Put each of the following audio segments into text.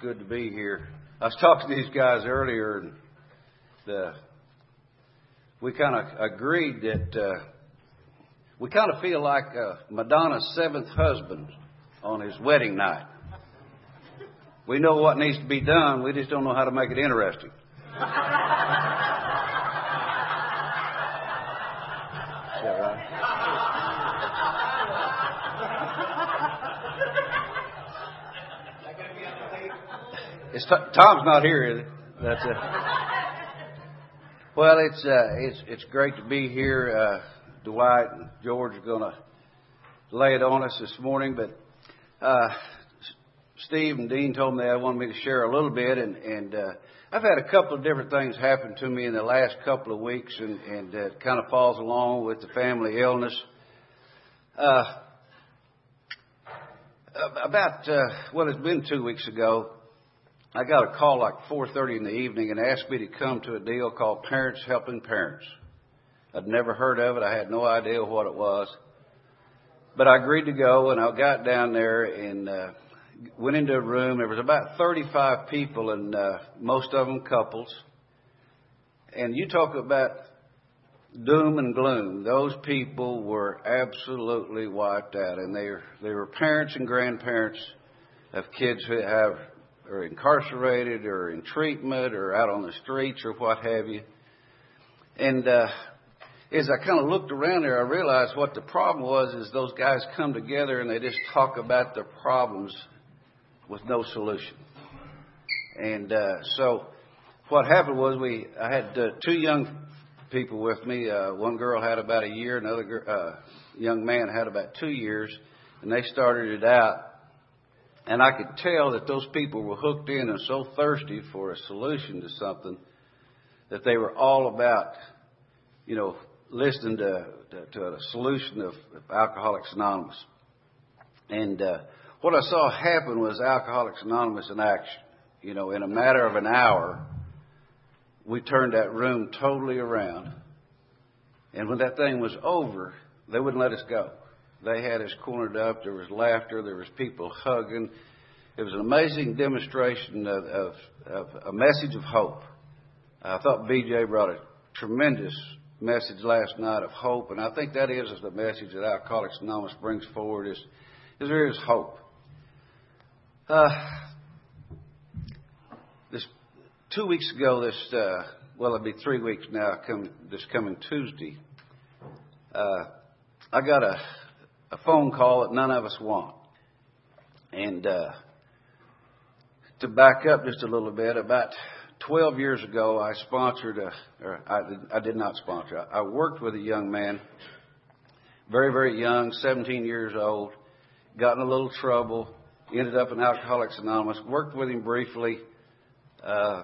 Good to be here. I was talking to these guys earlier, and the, we kind of agreed that uh, we kind of feel like uh, Madonna's seventh husband on his wedding night. We know what needs to be done, we just don't know how to make it interesting. It's t- Tom's not here, is he? That's it. Well, it's uh, it's it's great to be here. Uh, Dwight and George are going to lay it on us this morning, but uh, Steve and Dean told me they wanted me to share a little bit, and and uh, I've had a couple of different things happen to me in the last couple of weeks, and and uh, it kind of falls along with the family illness. Uh, about uh, well, it's been two weeks ago. I got a call like 4:30 in the evening and asked me to come to a deal called Parents Helping Parents. I'd never heard of it. I had no idea what it was, but I agreed to go, and I got down there and uh, went into a room. There was about 35 people, and uh, most of them couples. And you talk about doom and gloom. Those people were absolutely wiped out, and they they were parents and grandparents of kids who have are incarcerated or in treatment or out on the streets or what have you. And uh, as I kind of looked around there, I realized what the problem was is those guys come together and they just talk about their problems with no solution. And uh, so what happened was we I had uh, two young people with me. Uh, one girl had about a year, another uh, young man had about two years, and they started it out and I could tell that those people were hooked in and so thirsty for a solution to something that they were all about, you know, listening to, to, to a solution of, of Alcoholics Anonymous. And uh, what I saw happen was Alcoholics Anonymous in action. You know, in a matter of an hour, we turned that room totally around. And when that thing was over, they wouldn't let us go. They had us cornered up. There was laughter. There was people hugging. It was an amazing demonstration of, of, of a message of hope. I thought BJ brought a tremendous message last night of hope, and I think that is the message that Alcoholics Anonymous brings forward: is, is there is hope. Uh, this two weeks ago, this uh, well, it'll be three weeks now. Come this coming Tuesday, uh, I got a a phone call that none of us want. And uh, to back up just a little bit, about 12 years ago, I sponsored a, or I did, I did not sponsor. I worked with a young man, very very young, 17 years old, got in a little trouble, ended up in Alcoholics Anonymous. Worked with him briefly. Uh,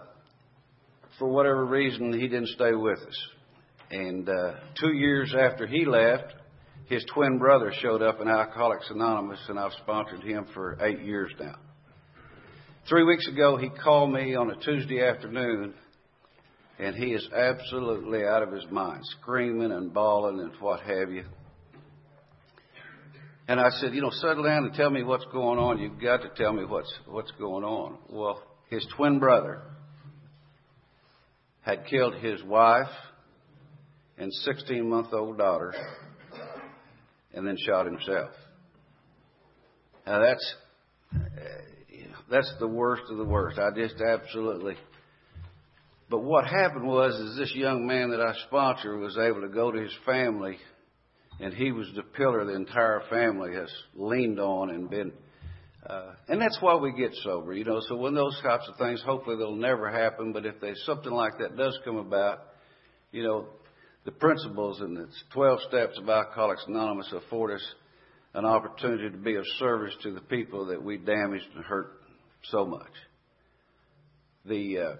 for whatever reason, he didn't stay with us. And uh, two years after he left, his twin brother showed up in Alcoholics Anonymous, and I've sponsored him for eight years now. Three weeks ago, he called me on a Tuesday afternoon, and he is absolutely out of his mind, screaming and bawling and what have you. And I said, you know, settle down and tell me what's going on. You've got to tell me what's what's going on. Well, his twin brother had killed his wife and 16 month old daughter and then shot himself. Now that's that's the worst of the worst. I just absolutely. But what happened was, is this young man that I sponsored was able to go to his family, and he was the pillar the entire family has leaned on and been. Uh, and that's why we get sober, you know. So when those types of things, hopefully they'll never happen. But if there's something like that does come about, you know, the principles and the 12 steps of Alcoholics Anonymous afford us an opportunity to be of service to the people that we damaged and hurt so much. The uh,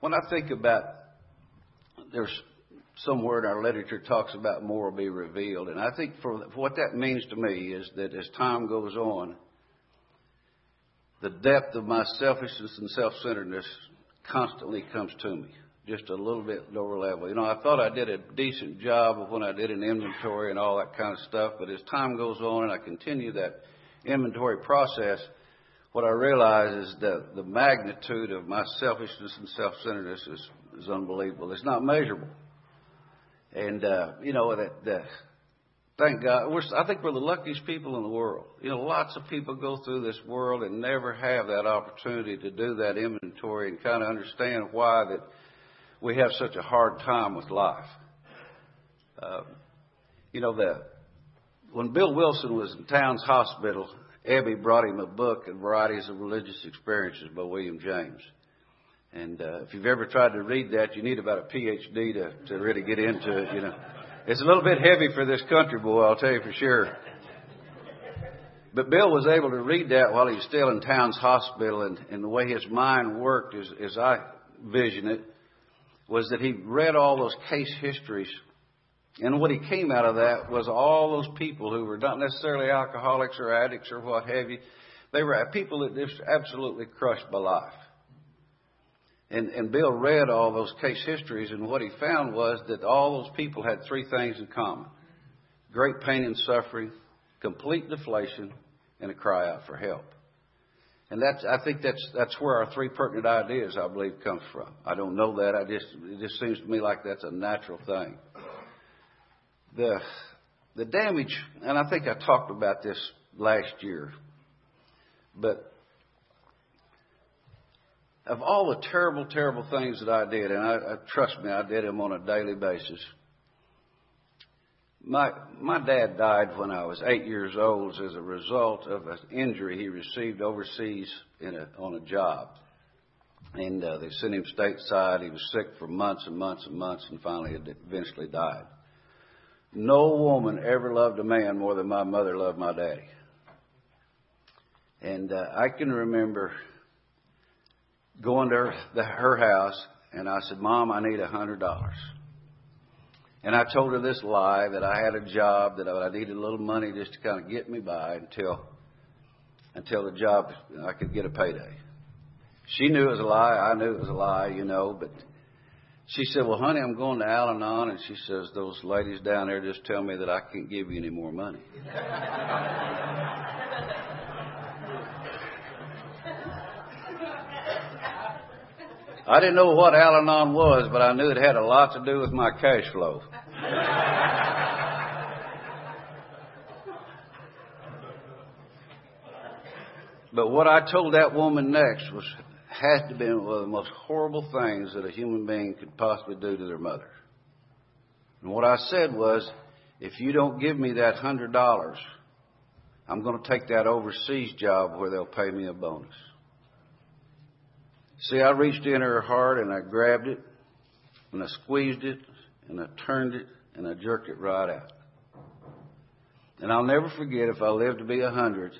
when I think about there's somewhere in our literature talks about more will be revealed, and I think for what that means to me is that as time goes on, the depth of my selfishness and self-centeredness constantly comes to me just a little bit lower level. You know, I thought I did a decent job of when I did an inventory and all that kind of stuff, but as time goes on and I continue that inventory process, what I realize is that the magnitude of my selfishness and self-centeredness is, is unbelievable. It's not measurable. And, uh, you know, that, that thank God, we're, I think we're the luckiest people in the world. You know, lots of people go through this world and never have that opportunity to do that inventory and kind of understand why that we have such a hard time with life. Uh, you know, that when Bill Wilson was in Towns Hospital, Ebby brought him a book, Varieties of Religious Experiences by William James. And uh, if you've ever tried to read that, you need about a PhD to, to really get into it, you know. It's a little bit heavy for this country boy, I'll tell you for sure. But Bill was able to read that while he was still in Towns Hospital, and, and the way his mind worked, as, as I vision it, was that he read all those case histories and what he came out of that was all those people who were not necessarily alcoholics or addicts or what have you. They were people that just absolutely crushed by life. And, and Bill read all those case histories, and what he found was that all those people had three things in common great pain and suffering, complete deflation, and a cry out for help. And that's, I think that's, that's where our three pertinent ideas, I believe, comes from. I don't know that. I just, it just seems to me like that's a natural thing the the damage, and I think I talked about this last year, but of all the terrible, terrible things that I did, and I, I trust me, I did them on a daily basis. My my dad died when I was eight years old as a result of an injury he received overseas in a, on a job, and uh, they sent him stateside. He was sick for months and months and months, and finally, eventually died. No woman ever loved a man more than my mother loved my daddy. And uh, I can remember going to her, the, her house, and I said, Mom, I need a $100. And I told her this lie that I had a job, that I needed a little money just to kind of get me by until until the job I could get a payday. She knew it was a lie. I knew it was a lie, you know, but she said, Well, honey, I'm going to Al Anon. And she says, Those ladies down there just tell me that I can't give you any more money. I didn't know what Al Anon was, but I knew it had a lot to do with my cash flow. but what I told that woman next was had to be one of the most horrible things that a human being could possibly do to their mother. And what I said was, if you don't give me that hundred dollars, I'm going to take that overseas job where they'll pay me a bonus. See, I reached in her heart and I grabbed it and I squeezed it and I turned it and I jerked it right out. And I'll never forget if I live to be a hundred,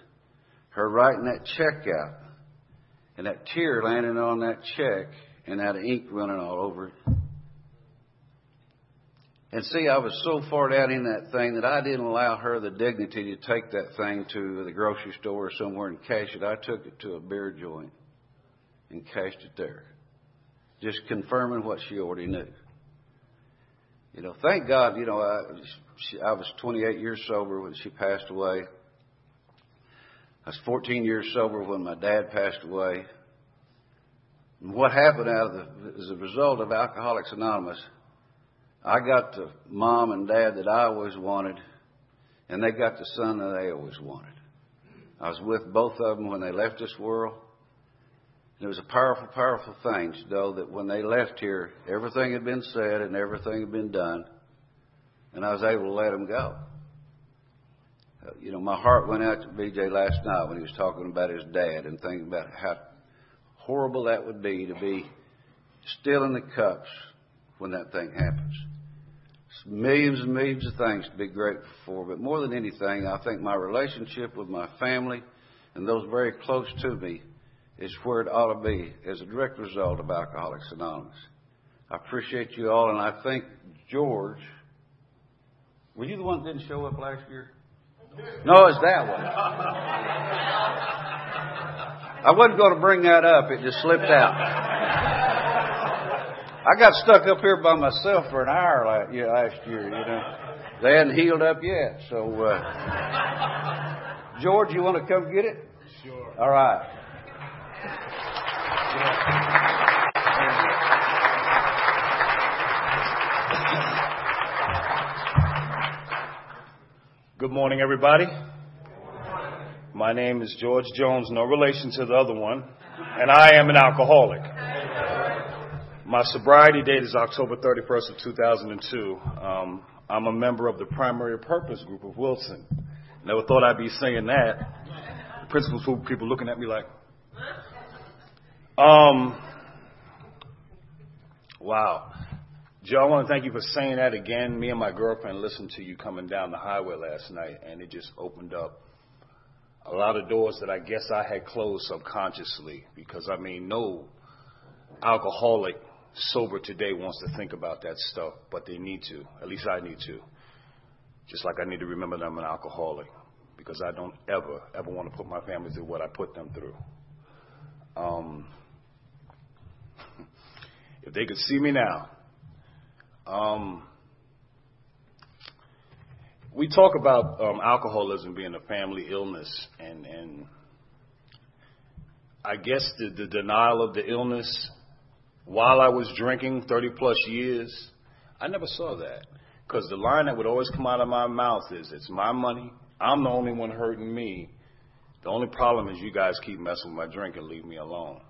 her writing that check out and that tear landing on that check and that ink running all over it. And see, I was so far down in that thing that I didn't allow her the dignity to take that thing to the grocery store or somewhere and cash it. I took it to a beer joint and cashed it there, just confirming what she already knew. You know, thank God, you know, I, she, I was 28 years sober when she passed away. I was 14 years sober when my dad passed away. And what happened out of the, as a result of Alcoholics Anonymous, I got the mom and dad that I always wanted, and they got the son that they always wanted. I was with both of them when they left this world. And it was a powerful, powerful thing to know that when they left here, everything had been said and everything had been done, and I was able to let them go. Uh, you know, my heart went out to BJ last night when he was talking about his dad and thinking about how horrible that would be to be still in the cups when that thing happens. It's millions and millions of things to be grateful for, but more than anything, I think my relationship with my family and those very close to me is where it ought to be as a direct result of Alcoholics Anonymous. I appreciate you all, and I think George. Were you the one that didn't show up last year? No, it's that one. I wasn't going to bring that up. It just slipped out. I got stuck up here by myself for an hour last year. You know, they hadn't healed up yet. So, uh, George, you want to come get it? Sure. All right. Good morning, everybody. My name is George Jones, no relation to the other one, and I am an alcoholic. My sobriety date is October 31st of 2002. Um, I'm a member of the Primary Purpose Group of Wilson. Never thought I'd be saying that. The principal school people looking at me like, um, wow. Joe, I want to thank you for saying that again. Me and my girlfriend listened to you coming down the highway last night, and it just opened up a lot of doors that I guess I had closed subconsciously. Because, I mean, no alcoholic sober today wants to think about that stuff, but they need to. At least I need to. Just like I need to remember that I'm an alcoholic. Because I don't ever, ever want to put my family through what I put them through. Um, if they could see me now, um, we talk about um, alcoholism being a family illness, and and I guess the, the denial of the illness while I was drinking 30 plus years, I never saw that because the line that would always come out of my mouth is, "It's my money. I'm the only one hurting me. The only problem is you guys keep messing with my drink and leave me alone."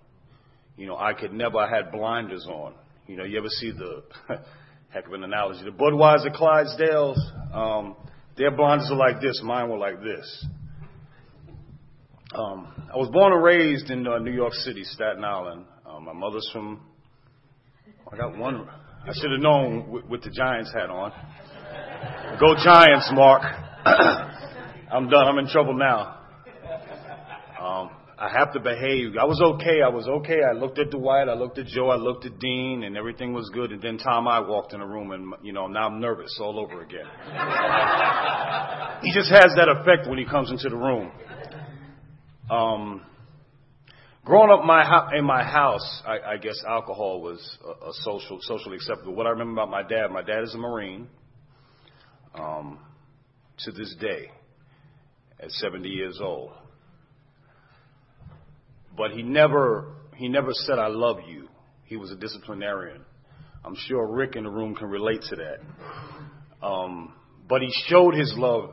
You know, I could never. I had blinders on. You know, you ever see the heck of an analogy. The Budweiser Clydesdales, um, their blinders are like this, mine were like this. Um, I was born and raised in uh, New York City, Staten Island. Um, my mother's from, I got one, I should have known with, with the Giants hat on. Go Giants, Mark. I'm done, I'm in trouble now. Um, I have to behave. I was okay. I was okay. I looked at Dwight. I looked at Joe. I looked at Dean, and everything was good. And then Tom I walked in the room, and you know now I'm nervous all over again. he just has that effect when he comes into the room. Um, growing up my in my house, I, I guess alcohol was a, a social socially acceptable. What I remember about my dad, my dad is a Marine. Um, to this day, at 70 years old but he never he never said I love you. He was a disciplinarian. I'm sure Rick in the room can relate to that. Um, but he showed his love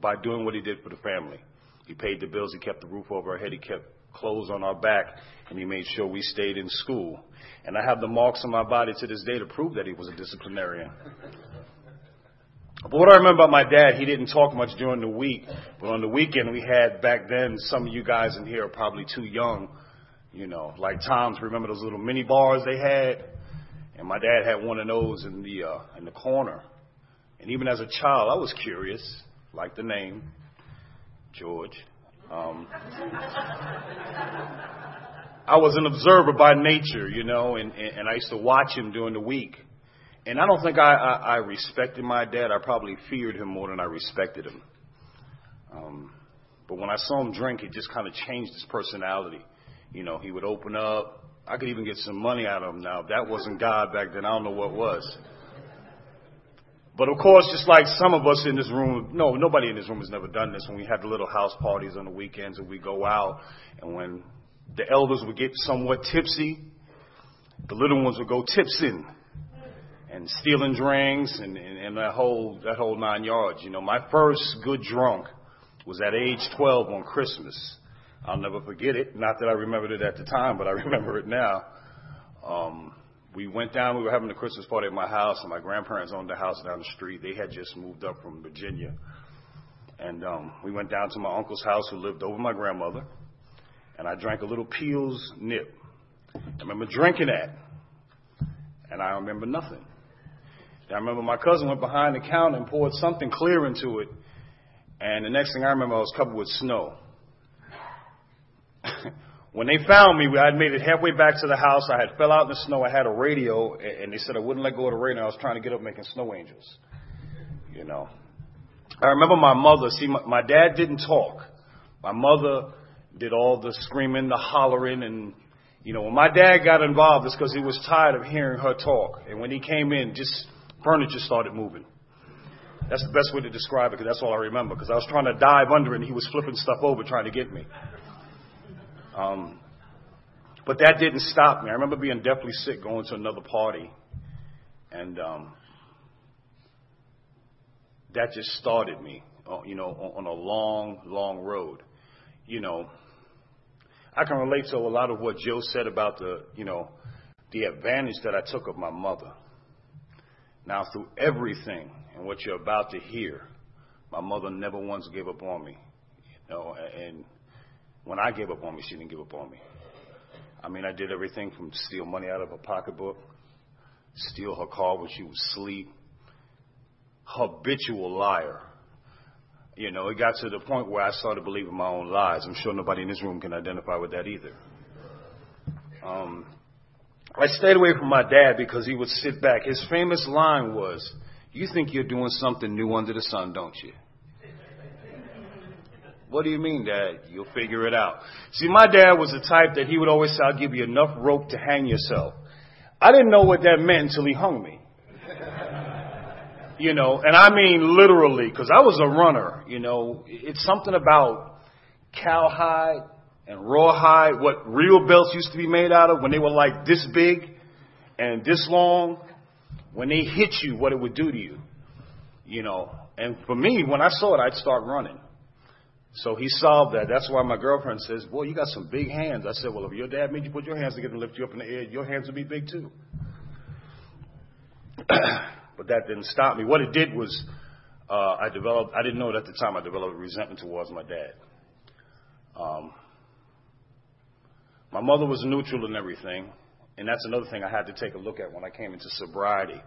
by doing what he did for the family. He paid the bills, he kept the roof over our head, he kept clothes on our back, and he made sure we stayed in school. And I have the marks on my body to this day to prove that he was a disciplinarian. But what I remember about my dad, he didn't talk much during the week, but on the weekend we had back then, some of you guys in here are probably too young, you know, like Tom's, remember those little mini bars they had? And my dad had one of those in the, uh, in the corner. And even as a child, I was curious, like the name, George. Um, I was an observer by nature, you know, and, and I used to watch him during the week. And I don't think I, I, I respected my dad. I probably feared him more than I respected him. Um, but when I saw him drink, it just kind of changed his personality. You know, he would open up. I could even get some money out of him now. If that wasn't God back then, I don't know what was. But of course, just like some of us in this room, no, nobody in this room has never done this. When we had the little house parties on the weekends and we go out, and when the elders would get somewhat tipsy, the little ones would go tipsing and stealing drinks and, and, and that whole that whole nine yards. You know, my first good drunk was at age 12 on Christmas. I'll never forget it. Not that I remembered it at the time, but I remember it now. Um, we went down. We were having a Christmas party at my house, and my grandparents owned the house down the street. They had just moved up from Virginia, and um, we went down to my uncle's house, who lived over my grandmother. And I drank a little Peel's nip. I remember drinking that, and I remember nothing. I remember my cousin went behind the counter and poured something clear into it. And the next thing I remember, I was covered with snow. when they found me, I had made it halfway back to the house. I had fell out in the snow. I had a radio, and they said I wouldn't let go of the radio. I was trying to get up making snow angels. You know. I remember my mother. See, my, my dad didn't talk. My mother did all the screaming, the hollering, and you know, when my dad got involved, it's because he was tired of hearing her talk. And when he came in, just furniture started moving. That's the best way to describe it because that's all I remember. Because I was trying to dive under it and he was flipping stuff over trying to get me. Um, but that didn't stop me. I remember being deathly sick, going to another party, and um, that just started me, uh, you know, on, on a long, long road. You know, I can relate to a lot of what Joe said about the, you know, the advantage that I took of my mother. Now, through everything and what you're about to hear, my mother never once gave up on me. You know, and when I gave up on me, she didn't give up on me. I mean, I did everything from steal money out of her pocketbook, steal her car when she was asleep, habitual liar. You know, it got to the point where I started believing my own lies. I'm sure nobody in this room can identify with that either. Um, I stayed away from my dad because he would sit back. His famous line was, You think you're doing something new under the sun, don't you? What do you mean, Dad? You'll figure it out. See, my dad was the type that he would always say, I'll give you enough rope to hang yourself. I didn't know what that meant until he hung me. You know, and I mean literally, because I was a runner, you know, it's something about cowhide and rawhide, what real belts used to be made out of when they were like this big and this long, when they hit you, what it would do to you. You know, and for me, when I saw it, I'd start running. So he solved that. That's why my girlfriend says, Boy, you got some big hands. I said, Well, if your dad made you put your hands together and lift you up in the air, your hands would be big too. but that didn't stop me. What it did was, uh, I developed, I didn't know it at the time, I developed resentment towards my dad. Um, my mother was neutral in everything, and that's another thing I had to take a look at when I came into sobriety.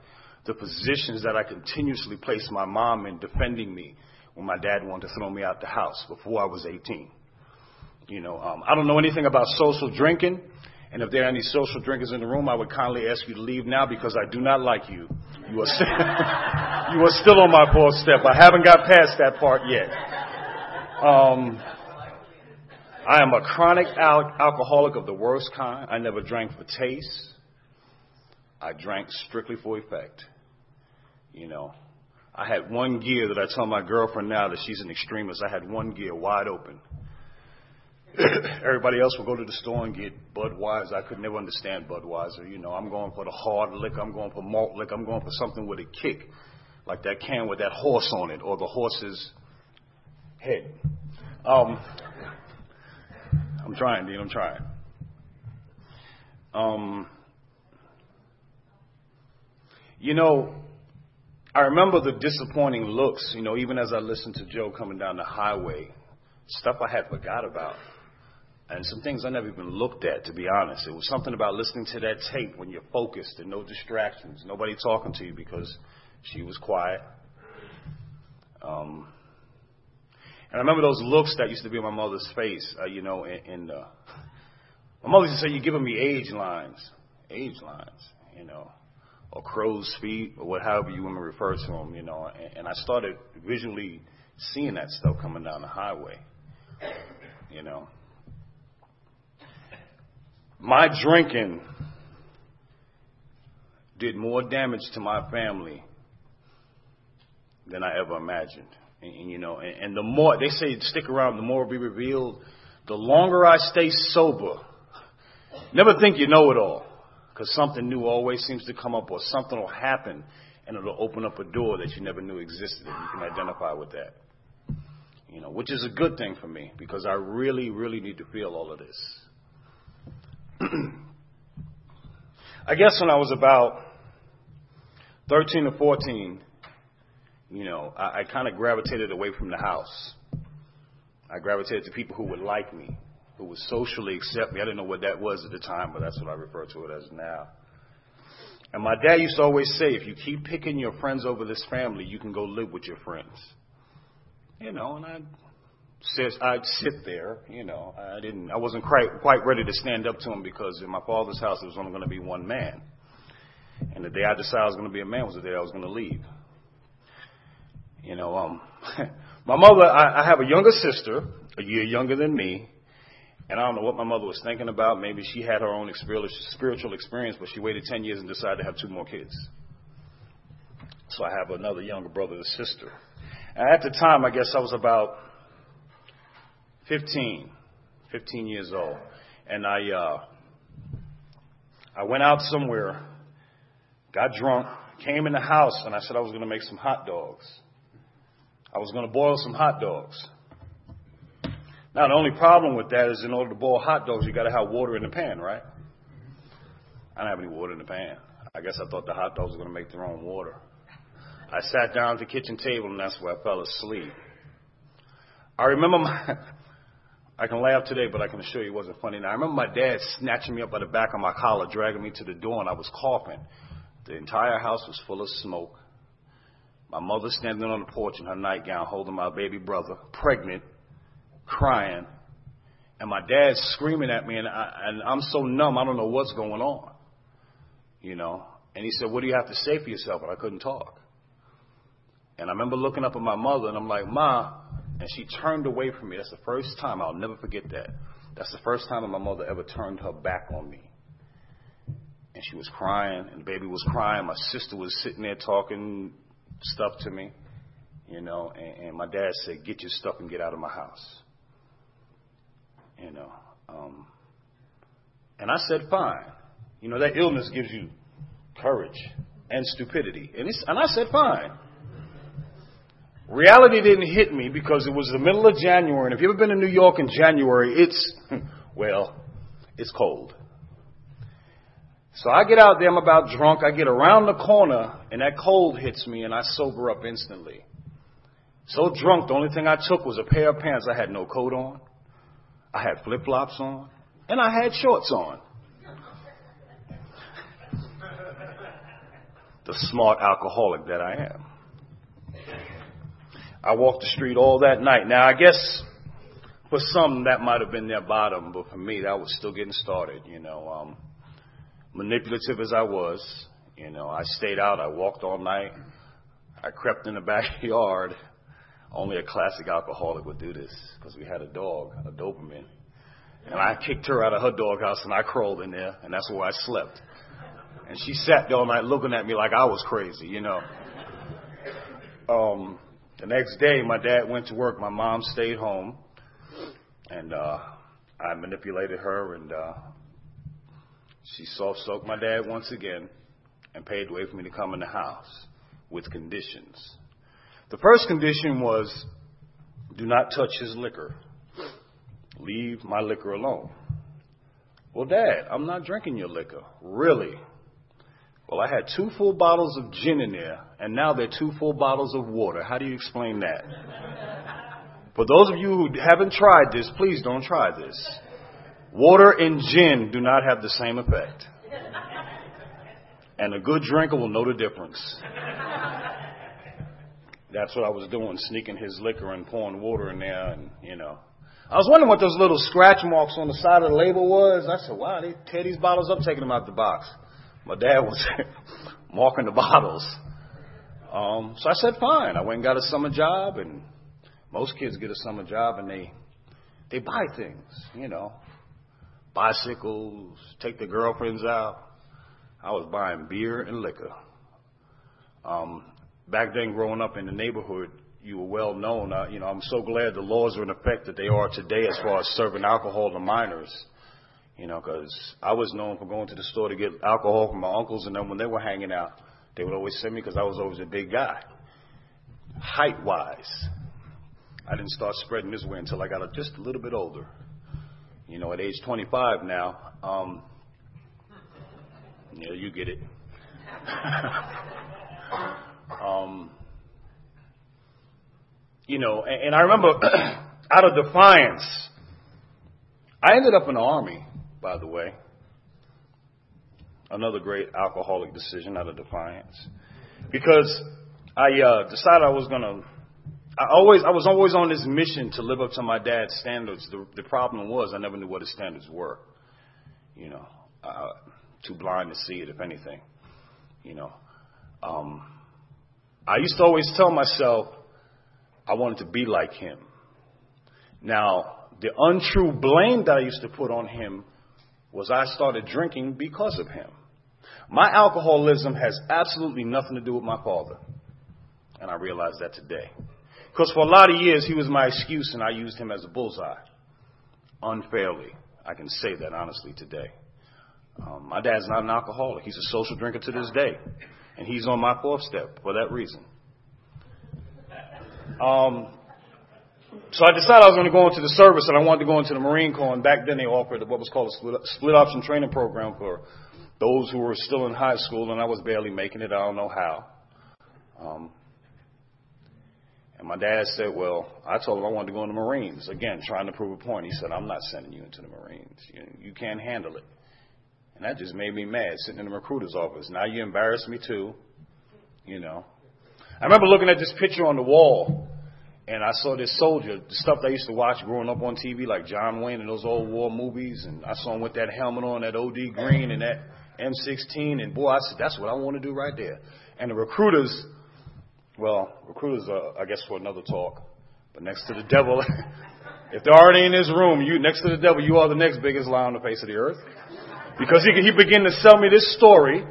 The positions that I continuously placed my mom in defending me when my dad wanted to throw me out the house before I was 18. You know, um, I don't know anything about social drinking, and if there are any social drinkers in the room, I would kindly ask you to leave now because I do not like you. You are still, you are still on my fourth step. I haven't got past that part yet. Um, I am a chronic al- alcoholic of the worst kind. I never drank for taste. I drank strictly for effect. You know, I had one gear that I tell my girlfriend now that she's an extremist. I had one gear wide open. Everybody else would go to the store and get Budweiser. I could never understand Budweiser. You know, I'm going for the hard liquor. I'm going for malt liquor. I'm going for something with a kick, like that can with that horse on it or the horse's head. Um, I'm trying, Dean. I'm trying. Um, you know, I remember the disappointing looks, you know, even as I listened to Joe coming down the highway, stuff I had forgot about. And some things I never even looked at, to be honest. It was something about listening to that tape when you're focused and no distractions, nobody talking to you because she was quiet. Um, and I remember those looks that used to be on my mother's face, uh, you know, in, in uh, my mother used to say, you're giving me age lines. Age lines, you know or crow's feet or what however you to refer to them, you know. And, and I started visually seeing that stuff coming down the highway, you know. My drinking did more damage to my family than I ever imagined. And, and you know, and, and the more they say stick around, the more will be revealed. The longer I stay sober, never think you know it all because something new always seems to come up or something will happen and it'll open up a door that you never knew existed and you can identify with that. You know, which is a good thing for me because I really, really need to feel all of this. I guess when I was about 13 or 14, you know, I, I kind of gravitated away from the house. I gravitated to people who would like me, who would socially accept me. I didn't know what that was at the time, but that's what I refer to it as now. And my dad used to always say, if you keep picking your friends over this family, you can go live with your friends. You know, and I'd sit, I'd sit there, you know, I didn't, I wasn't quite, quite ready to stand up to him because in my father's house there was only going to be one man. And the day I decided I was going to be a man was the day I was going to leave. You know, um, my mother, I, I have a younger sister, a year younger than me, and I don't know what my mother was thinking about. Maybe she had her own spiritual experience, but she waited 10 years and decided to have two more kids. So I have another younger brother and sister. And at the time, I guess I was about 15, 15 years old. And I, uh, I went out somewhere, got drunk, came in the house, and I said I was going to make some hot dogs. I was going to boil some hot dogs. Now, the only problem with that is in order to boil hot dogs, you got to have water in the pan, right? I don't have any water in the pan. I guess I thought the hot dogs were going to make their own water. I sat down at the kitchen table, and that's where I fell asleep. I remember my, I can laugh today, but I can assure you it wasn't funny. Now, I remember my dad snatching me up by the back of my collar, dragging me to the door, and I was coughing. The entire house was full of smoke. My mother standing on the porch in her nightgown, holding my baby brother, pregnant, crying, and my dad screaming at me, and, I, and I'm so numb, I don't know what's going on. You know? And he said, What do you have to say for yourself? And I couldn't talk. And I remember looking up at my mother, and I'm like, Ma, and she turned away from me. That's the first time, I'll never forget that. That's the first time that my mother ever turned her back on me. And she was crying, and the baby was crying. My sister was sitting there talking stuff to me, you know, and, and my dad said, Get your stuff and get out of my house. You know. Um, and I said, Fine. You know, that illness gives you courage and stupidity. And, it's, and I said, Fine. Reality didn't hit me because it was the middle of January, and if you've ever been in New York in January, it's, well, it's cold. So I get out there, I'm about drunk, I get around the corner, and that cold hits me, and I sober up instantly. So drunk, the only thing I took was a pair of pants. I had no coat on, I had flip flops on, and I had shorts on. the smart alcoholic that I am. I walked the street all that night. Now, I guess for some that might have been their bottom, but for me, that was still getting started. You know, um, manipulative as I was, you know, I stayed out. I walked all night. I crept in the backyard. Only a classic alcoholic would do this because we had a dog, a Doberman. And I kicked her out of her doghouse and I crawled in there and that's where I slept. And she sat there all night looking at me like I was crazy, you know. Um, the next day, my dad went to work. My mom stayed home, and uh, I manipulated her, and uh, she soft soaked my dad once again, and paid the way for me to come in the house with conditions. The first condition was, do not touch his liquor. Leave my liquor alone. Well, Dad, I'm not drinking your liquor. Really? Well, I had two full bottles of gin in there, and now they're two full bottles of water. How do you explain that? For those of you who haven't tried this, please don't try this. Water and gin do not have the same effect. And a good drinker will know the difference. That's what I was doing, sneaking his liquor and pouring water in there, and, you know. I was wondering what those little scratch marks on the side of the label was. I said, wow, they tear these bottles up, taking them out the box my dad was marking the bottles. Um, so I said, fine. I went and got a summer job, and most kids get a summer job and they they buy things, you know, bicycles, take their girlfriends out. I was buying beer and liquor. Um, back then, growing up in the neighborhood, you were well known. Uh, you know, I'm so glad the laws are in effect that they are today as far as serving alcohol to minors. You know, because I was known for going to the store to get alcohol from my uncles, and then when they were hanging out, they would always send me because I was always a big guy. Height wise, I didn't start spreading this way until I got just a little bit older. You know, at age 25 now, um, yeah, you get it. um, you know, and, and I remember out of defiance, I ended up in the army by the way. Another great alcoholic decision out of defiance. Because I uh, decided I was going to. I always, I was always on this mission to live up to my dad's standards. The, the problem was I never knew what his standards were. You know, uh, too blind to see it, if anything. You know, um, I used to always tell myself I wanted to be like him. Now, the untrue blame that I used to put on him was I started drinking because of him. My alcoholism has absolutely nothing to do with my father. And I realize that today. Because for a lot of years, he was my excuse and I used him as a bullseye. Unfairly. I can say that honestly today. Um, My dad's not an alcoholic. He's a social drinker to this day. And he's on my fourth step for that reason. Um, so I decided I was going to go into the service and I wanted to go into the Marine Corps. And back then they offered what was called a split, split option training program for those who were still in high school, and I was barely making it. I don't know how. Um, and my dad said, Well, I told him I wanted to go in the Marines. Again, trying to prove a point. He said, I'm not sending you into the Marines. You, you can't handle it. And that just made me mad sitting in the recruiter's office. Now you embarrass me too. You know. I remember looking at this picture on the wall and I saw this soldier, the stuff I used to watch growing up on TV, like John Wayne and those old war movies, and I saw him with that helmet on, that OD green and that M16, and boy, I said, that's what I want to do right there. And the recruiters, well, recruiters are, I guess, for another talk, but next to the devil, if there aren't any in this room, you next to the devil, you are the next biggest lie on the face of the earth. Because he, he began to sell me this story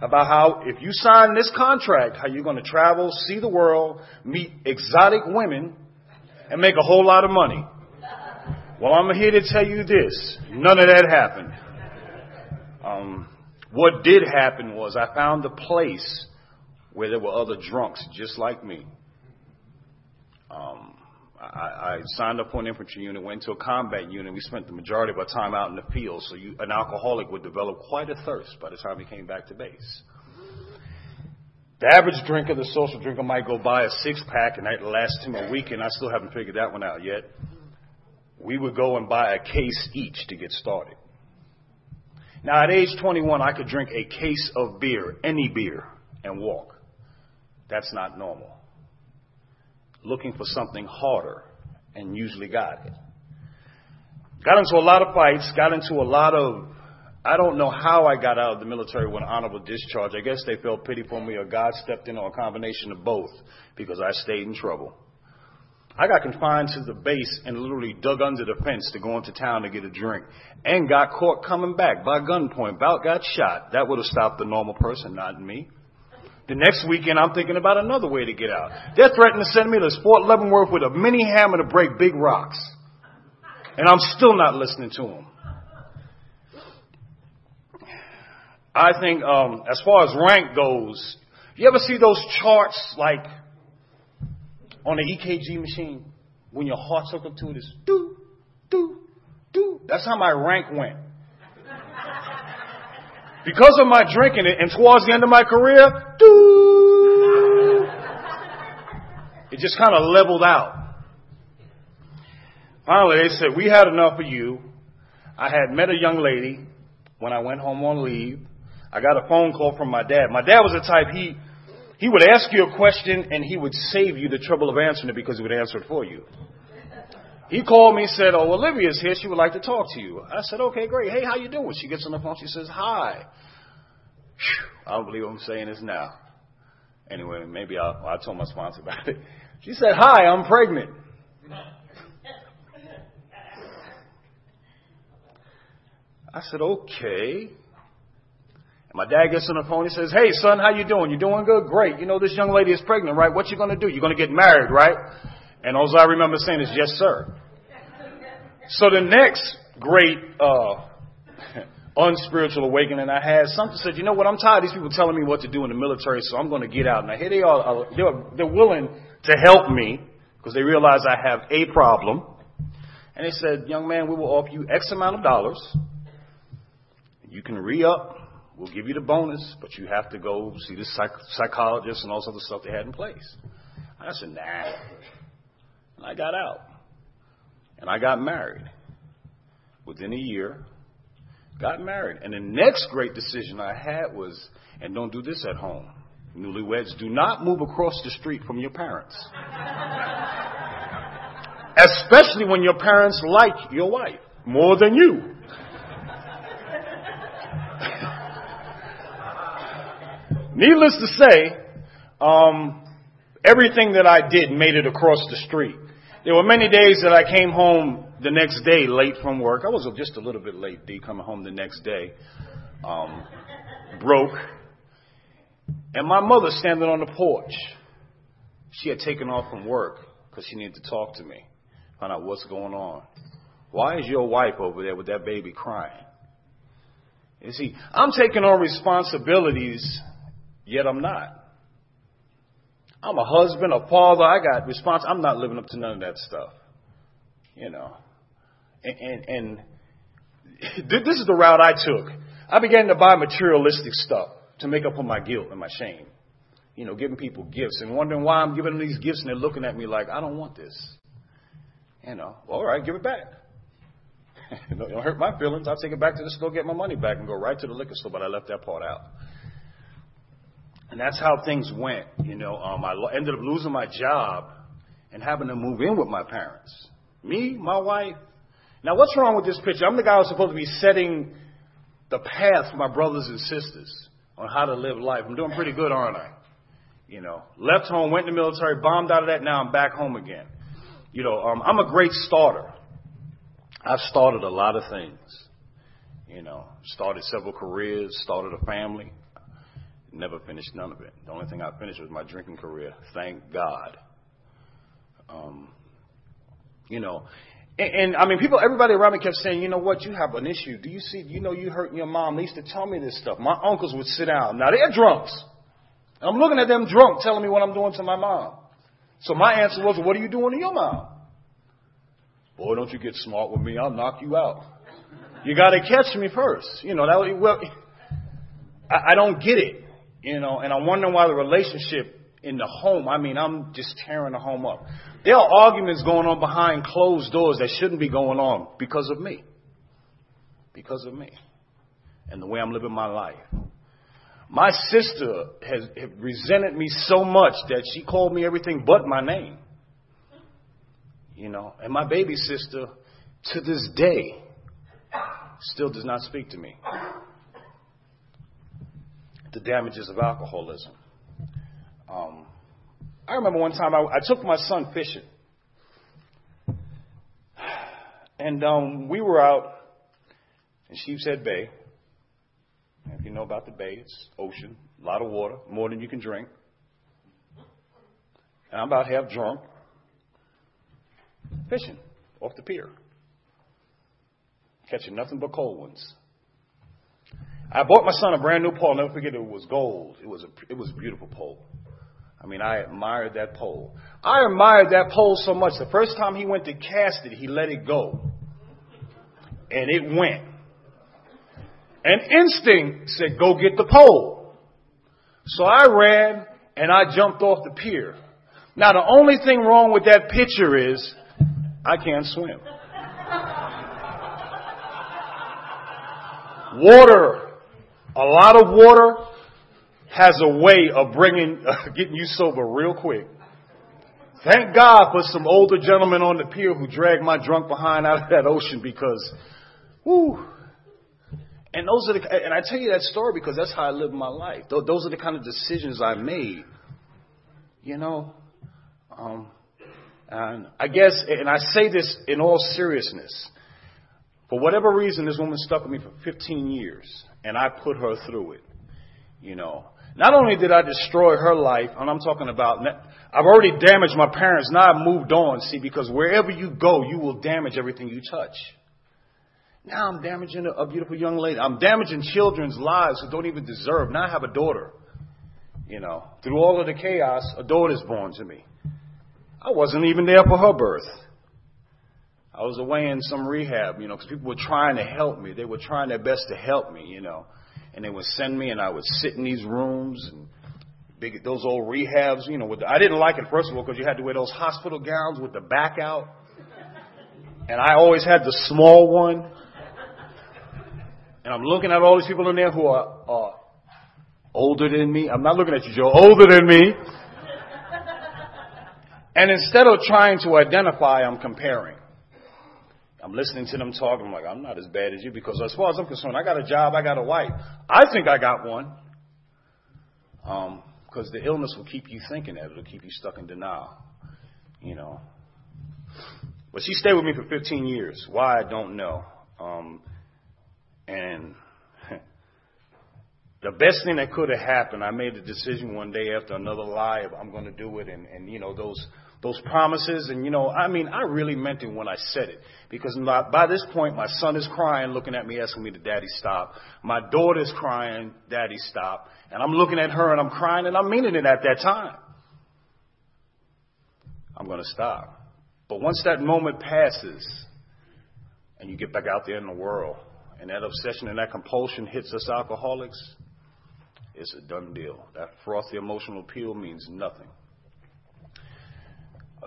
about how if you sign this contract, how you're going to travel, see the world, meet exotic women, and make a whole lot of money. Well, I'm here to tell you this. None of that happened. Um, what did happen was I found a place where there were other drunks just like me. Um, I, I signed up for an infantry unit, went to a combat unit. We spent the majority of our time out in the field, so you, an alcoholic would develop quite a thirst by the time he came back to base. The average drinker, the social drinker, might go buy a six pack and that lasts him a week, and I still haven't figured that one out yet. We would go and buy a case each to get started. Now, at age 21, I could drink a case of beer, any beer, and walk. That's not normal looking for something harder and usually got it. Got into a lot of fights, got into a lot of, I don't know how I got out of the military with an honorable discharge. I guess they felt pity for me or God stepped in or a combination of both because I stayed in trouble. I got confined to the base and literally dug under the fence to go into town to get a drink and got caught coming back by gunpoint. About got shot. That would have stopped the normal person, not me. The next weekend, I'm thinking about another way to get out. They're threatening to send me to Fort Leavenworth with a mini hammer to break big rocks. And I'm still not listening to them. I think, um, as far as rank goes, you ever see those charts like on the EKG machine when your heart's hooked up to it? It's do, do, do. That's how my rank went. Because of my drinking it, and towards the end of my career, doo, it just kind of leveled out. Finally, they said, We had enough of you. I had met a young lady when I went home on leave. I got a phone call from my dad. My dad was the type, he, he would ask you a question and he would save you the trouble of answering it because he would answer it for you. He called me and said, "Oh, Olivia's here. She would like to talk to you." I said, "Okay, great. Hey, how you doing?" She gets on the phone. She says, "Hi." Whew, I don't believe I'm saying this now. Anyway, maybe I'll, I'll tell my sponsor about it. She said, "Hi, I'm pregnant." I said, "Okay." And my dad gets on the phone. He says, "Hey, son, how you doing? You doing good? Great. You know this young lady is pregnant, right? What you gonna do? You're gonna get married, right?" And all I remember saying is, "Yes, sir." So the next great uh, unspiritual awakening I had, something said, you know what, I'm tired of these people telling me what to do in the military, so I'm going to get out. Now here they are, uh, they're, they're willing to help me because they realize I have a problem. And they said, young man, we will offer you X amount of dollars. You can re-up. We'll give you the bonus, but you have to go see the psych- psychologist and all this other stuff they had in place. I said, nah. And I got out and I got married. Within a year, got married. And the next great decision I had was, and don't do this at home, newlyweds, do not move across the street from your parents. Especially when your parents like your wife more than you. Needless to say, um, everything that I did made it across the street. There were many days that I came home the next day late from work. I was just a little bit late, D, coming home the next day, um, broke. And my mother standing on the porch. She had taken off from work because she needed to talk to me, find out what's going on. Why is your wife over there with that baby crying? You see, I'm taking on responsibilities, yet I'm not. I'm a husband, a father. I got response. I'm not living up to none of that stuff. You know, and, and, and this is the route I took. I began to buy materialistic stuff to make up for my guilt and my shame. You know, giving people gifts and wondering why I'm giving them these gifts and they're looking at me like, I don't want this. You know, well, all right, give it back. don't hurt my feelings. I'll take it back to the store, get my money back, and go right to the liquor store, but I left that part out. And that's how things went. You know, um, I ended up losing my job and having to move in with my parents. Me, my wife. Now, what's wrong with this picture? I'm the guy who's supposed to be setting the path for my brothers and sisters on how to live life. I'm doing pretty good, aren't I? You know, left home, went in the military, bombed out of that. Now I'm back home again. You know, um, I'm a great starter. I've started a lot of things. You know, started several careers, started a family, never finished none of it. The only thing I finished was my drinking career. Thank God. Um, you know, and, and I mean, people, everybody around me kept saying, you know what, you have an issue. Do you see, you know, you hurting your mom. They used to tell me this stuff. My uncles would sit down. Now they're drunks. I'm looking at them drunk telling me what I'm doing to my mom. So my answer was, what are you doing to your mom? Boy, don't you get smart with me. I'll knock you out. You got to catch me first. You know, that, well, I, I don't get it. You know, and I'm wondering why the relationship in the home, I mean, I'm just tearing the home up. There are arguments going on behind closed doors that shouldn't be going on because of me. Because of me. And the way I'm living my life. My sister has resented me so much that she called me everything but my name. You know, and my baby sister, to this day, still does not speak to me. The damages of alcoholism. Um, I remember one time I, I took my son fishing. And um, we were out in Sheepshead Bay. If you know about the bay, it's ocean, a lot of water, more than you can drink. And I'm about half drunk, fishing off the pier, catching nothing but cold ones. I bought my son a brand new pole. I'll never forget it. It was gold. It was a, it was a beautiful pole. I mean, I admired that pole. I admired that pole so much. The first time he went to cast it, he let it go. And it went. And instinct said, go get the pole. So I ran and I jumped off the pier. Now the only thing wrong with that picture is I can't swim. Water, a lot of water has a way of bringing, uh, getting you sober real quick. Thank God for some older gentlemen on the pier who dragged my drunk behind out of that ocean because, whoo. And those are the, and I tell you that story because that's how I live my life. Those are the kind of decisions I made. You know, um, and I guess, and I say this in all seriousness. For whatever reason, this woman stuck with me for 15 years, and I put her through it. You know, not only did I destroy her life, and I'm talking about, I've already damaged my parents. Now I've moved on. See, because wherever you go, you will damage everything you touch. Now I'm damaging a, beautiful young lady. I'm damaging children's lives who don't even deserve. Now I have a daughter. You know, through all of the chaos, a daughter's born to me. I wasn't even there for her birth. I was away in some rehab, you know, because people were trying to help me. They were trying their best to help me, you know and they would send me, and I would sit in these rooms and big those old rehabs. You know, with the, I didn't like it first of all because you had to wear those hospital gowns with the back out, and I always had the small one. And I'm looking at all these people in there who are, are older than me. I'm not looking at you, Joe. Older than me. And instead of trying to identify, I'm comparing. I'm listening to them talk. I'm like, I'm not as bad as you because as far as I'm concerned, I got a job, I got a wife. I think I got one. Um, because the illness will keep you thinking that. It'll keep you stuck in denial. You know. But she stayed with me for 15 years. Why, I don't know. Um, and the best thing that could have happened, I made a decision one day after another lie, I'm going to do it. And, and, you know, those those promises. And, you know, I mean, I really meant it when I said it. Because by, by this point, my son is crying, looking at me, asking me to, Daddy, stop. My daughter's crying, Daddy, stop. And I'm looking at her and I'm crying and I'm meaning it at that time. I'm going to stop. But once that moment passes and you get back out there in the world and that obsession and that compulsion hits us alcoholics, it's a done deal. That frothy emotional appeal means nothing.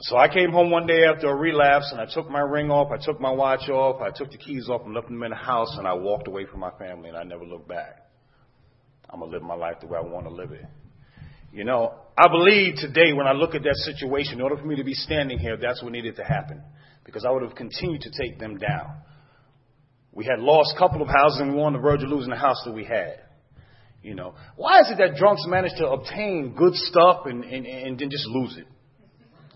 So I came home one day after a relapse and I took my ring off, I took my watch off, I took the keys off and left them in the house and I walked away from my family and I never looked back. I'm going to live my life the way I want to live it. You know, I believe today when I look at that situation, in order for me to be standing here, that's what needed to happen. Because I would have continued to take them down. We had lost a couple of houses and we were on the verge of losing the house that we had. You know, why is it that drunks manage to obtain good stuff and, and, and then just lose it?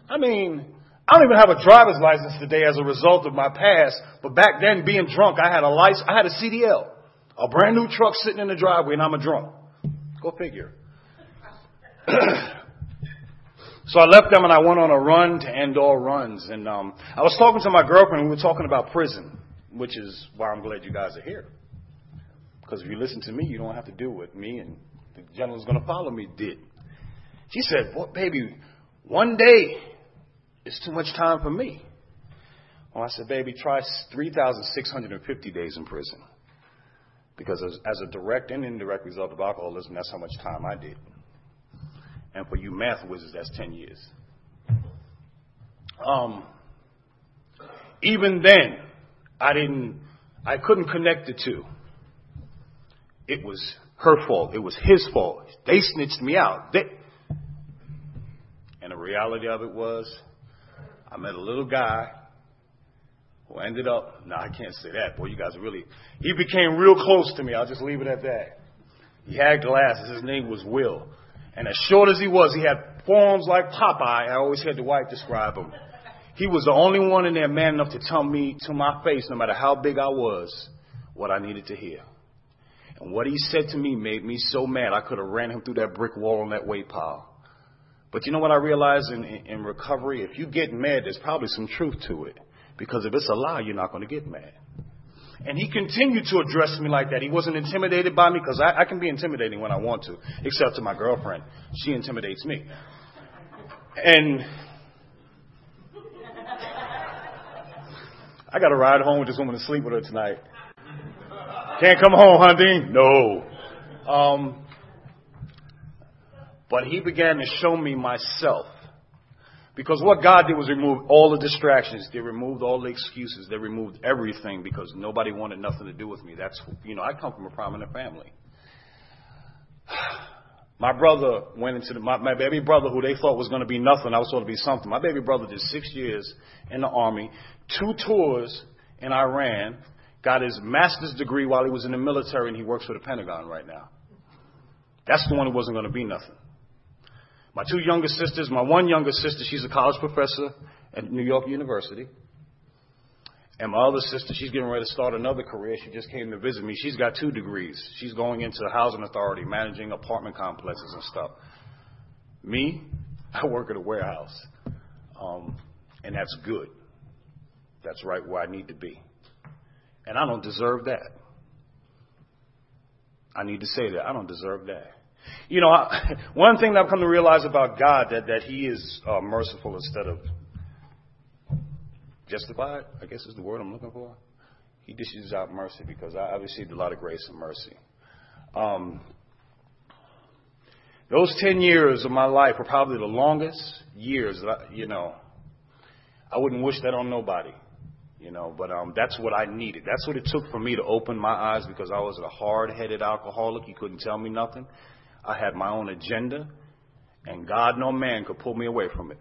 I mean, I don't even have a driver's license today as a result of my past, but back then being drunk, I had a license, I had a CDL, a brand new truck sitting in the driveway and I'm a drunk. Go figure. so I left them and I went on a run to end all runs. And um, I was talking to my girlfriend. We were talking about prison, which is why I'm glad you guys are here. Because if you listen to me, you don't have to do what me and the gentleman's going to follow me did. She said, "What, baby? One day it's too much time for me. Well, I said, baby, try 3,650 days in prison. Because as, as, a direct and indirect result of alcoholism, that's how much time I did. And for you math wizards, that's 10 years. Um, even then, I didn't, I couldn't connect the two. It was her fault. It was his fault. They snitched me out. They, and the reality of it was, I met a little guy who ended up, no, I can't say that. Boy, you guys really, he became real close to me. I'll just leave it at that. He had glasses. His name was Will. And as short as he was, he had forms like Popeye. I always had the wife describe him. He was the only one in there man enough to tell me to my face, no matter how big I was, what I needed to hear. And what he said to me made me so mad I could have ran him through that brick wall on that weight pile. But you know what I realize in, in, in recovery? If you get mad, there's probably some truth to it. Because if it's a lie, you're not going to get mad. And he continued to address me like that. He wasn't intimidated by me because I, I can be intimidating when I want to, except to my girlfriend. She intimidates me. And I got to ride home with this woman to sleep with her tonight. Can't come home, honey. No. Um, but he began to show me myself. Because what God did was remove all the distractions. They removed all the excuses. They removed everything because nobody wanted nothing to do with me. That's, you know, I come from a prominent family. My brother went into the, my, my baby brother, who they thought was going to be nothing, I was going to be something. My baby brother did six years in the army, two tours in Iran, got his master's degree while he was in the military, and he works for the Pentagon right now. That's the one who wasn't going to be nothing. My two younger sisters, my one younger sister, she's a college professor at New York University. And my other sister, she's getting ready to start another career. She just came to visit me. She's got two degrees. She's going into the housing authority, managing apartment complexes and stuff. Me, I work at a warehouse. Um, and that's good. That's right where I need to be. And I don't deserve that. I need to say that. I don't deserve that. You know, one thing that I've come to realize about God that that He is uh, merciful instead of justified. I guess is the word I'm looking for. He dishes out mercy because I, have received a lot of grace and mercy. Um, those ten years of my life were probably the longest years that I, you know. I wouldn't wish that on nobody, you know. But um, that's what I needed. That's what it took for me to open my eyes because I was a hard-headed alcoholic. You couldn't tell me nothing. I had my own agenda, and God nor man could pull me away from it.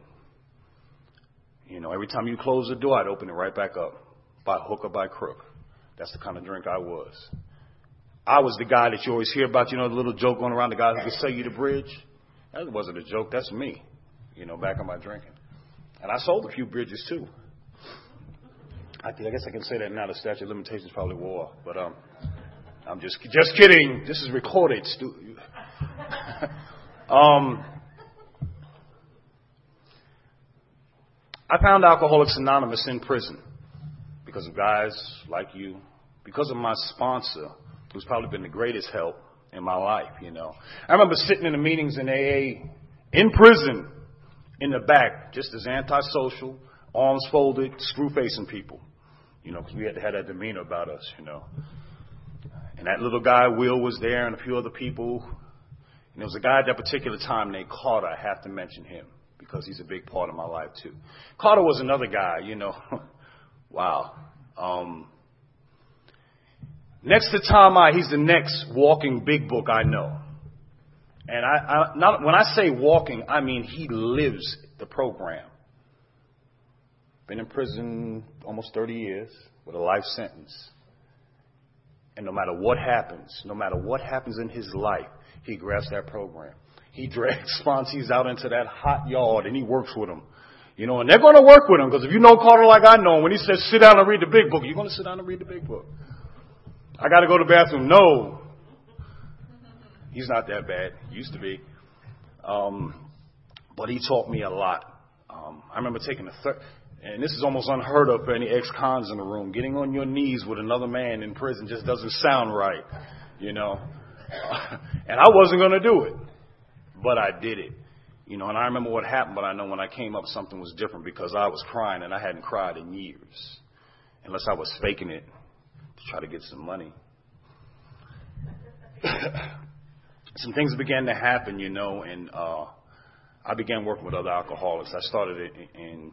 You know, every time you close the door, I'd open it right back up, by hook or by crook. That's the kind of drink I was. I was the guy that you always hear about, you know, the little joke going around, the guy who could sell you the bridge. That wasn't a joke, that's me, you know, back on my drinking. And I sold a few bridges too. I, guess I can say that now. The statute of limitations probably wore, but um, I'm just just kidding. This is recorded. um, I found Alcoholics Anonymous in prison because of guys like you, because of my sponsor, who's probably been the greatest help in my life, you know. I remember sitting in the meetings in AA in prison in the back, just as antisocial, arms folded, screw facing people, you know, because we had to have that demeanor about us, you know. And that little guy, Will, was there, and a few other people. And there was a guy at that particular time named Carter. I have to mention him because he's a big part of my life, too. Carter was another guy, you know. wow. Um, next to Tom I, he's the next walking big book I know. And I, I not, when I say walking, I mean he lives the program. Been in prison almost 30 years with a life sentence. And no matter what happens, no matter what happens in his life, he grabs that program. He drags sponsees out into that hot yard and he works with them. You know, and they're going to work with him because if you know Carter like I know him, when he says sit down and read the big book, you're going to sit down and read the big book. I got to go to the bathroom. No. He's not that bad. Used to be. Um, but he taught me a lot. Um, I remember taking a third, and this is almost unheard of for any ex-cons in the room. Getting on your knees with another man in prison just doesn't sound right, you know. and I wasn't going to do it, but I did it, you know. And I remember what happened, but I know when I came up, something was different because I was crying and I hadn't cried in years, unless I was faking it to try to get some money. some things began to happen, you know, and uh, I began working with other alcoholics. I started in, in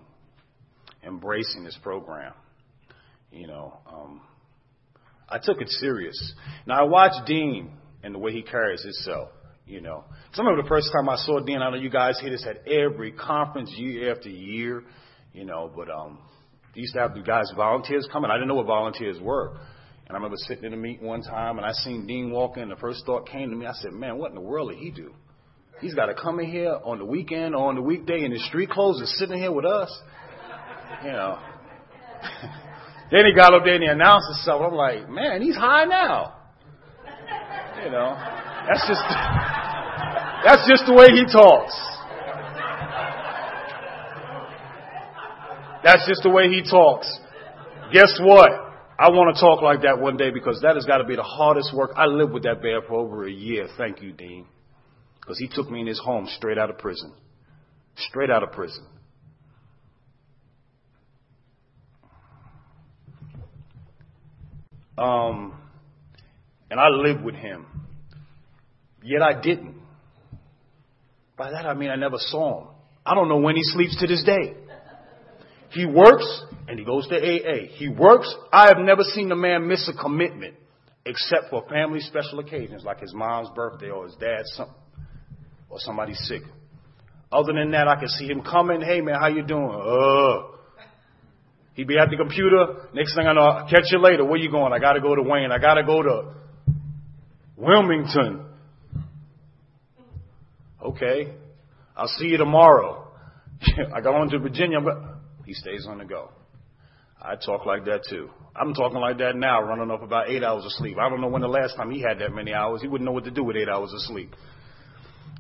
embracing this program. You know, um, I took it serious. Now I watched Dean and the way he carries himself. You know, I remember the first time I saw Dean. I know you guys hear this at every conference year after year. You know, but um, they used to have the guys volunteers coming. I didn't know what volunteers were. And I remember sitting in a meeting one time and I seen Dean walk in. The first thought came to me. I said, "Man, what in the world did he do? He's got to come in here on the weekend or on the weekday in his street clothes and sitting here with us." you know. then he got up there and he announced himself. I'm like, man, he's high now. You know, that's just that's just the way he talks. That's just the way he talks. Guess what? I want to talk like that one day because that has got to be the hardest work. I lived with that bear for over a year. Thank you, Dean. Because he took me in his home straight out of prison. Straight out of prison. Um, and I lived with him. Yet I didn't. By that I mean I never saw him. I don't know when he sleeps to this day. He works and he goes to AA. He works. I have never seen a man miss a commitment except for family special occasions like his mom's birthday or his dad's something or somebody's sick. Other than that, I can see him coming. Hey man, how you doing? Uh, He'd be at the computer. Next thing I know, I'll catch you later. Where you going? I got to go to Wayne. I got to go to Wilmington. Okay. I'll see you tomorrow. I go on to Virginia, but he stays on the go. I talk like that too. I'm talking like that now, running off about eight hours of sleep. I don't know when the last time he had that many hours. He wouldn't know what to do with eight hours of sleep.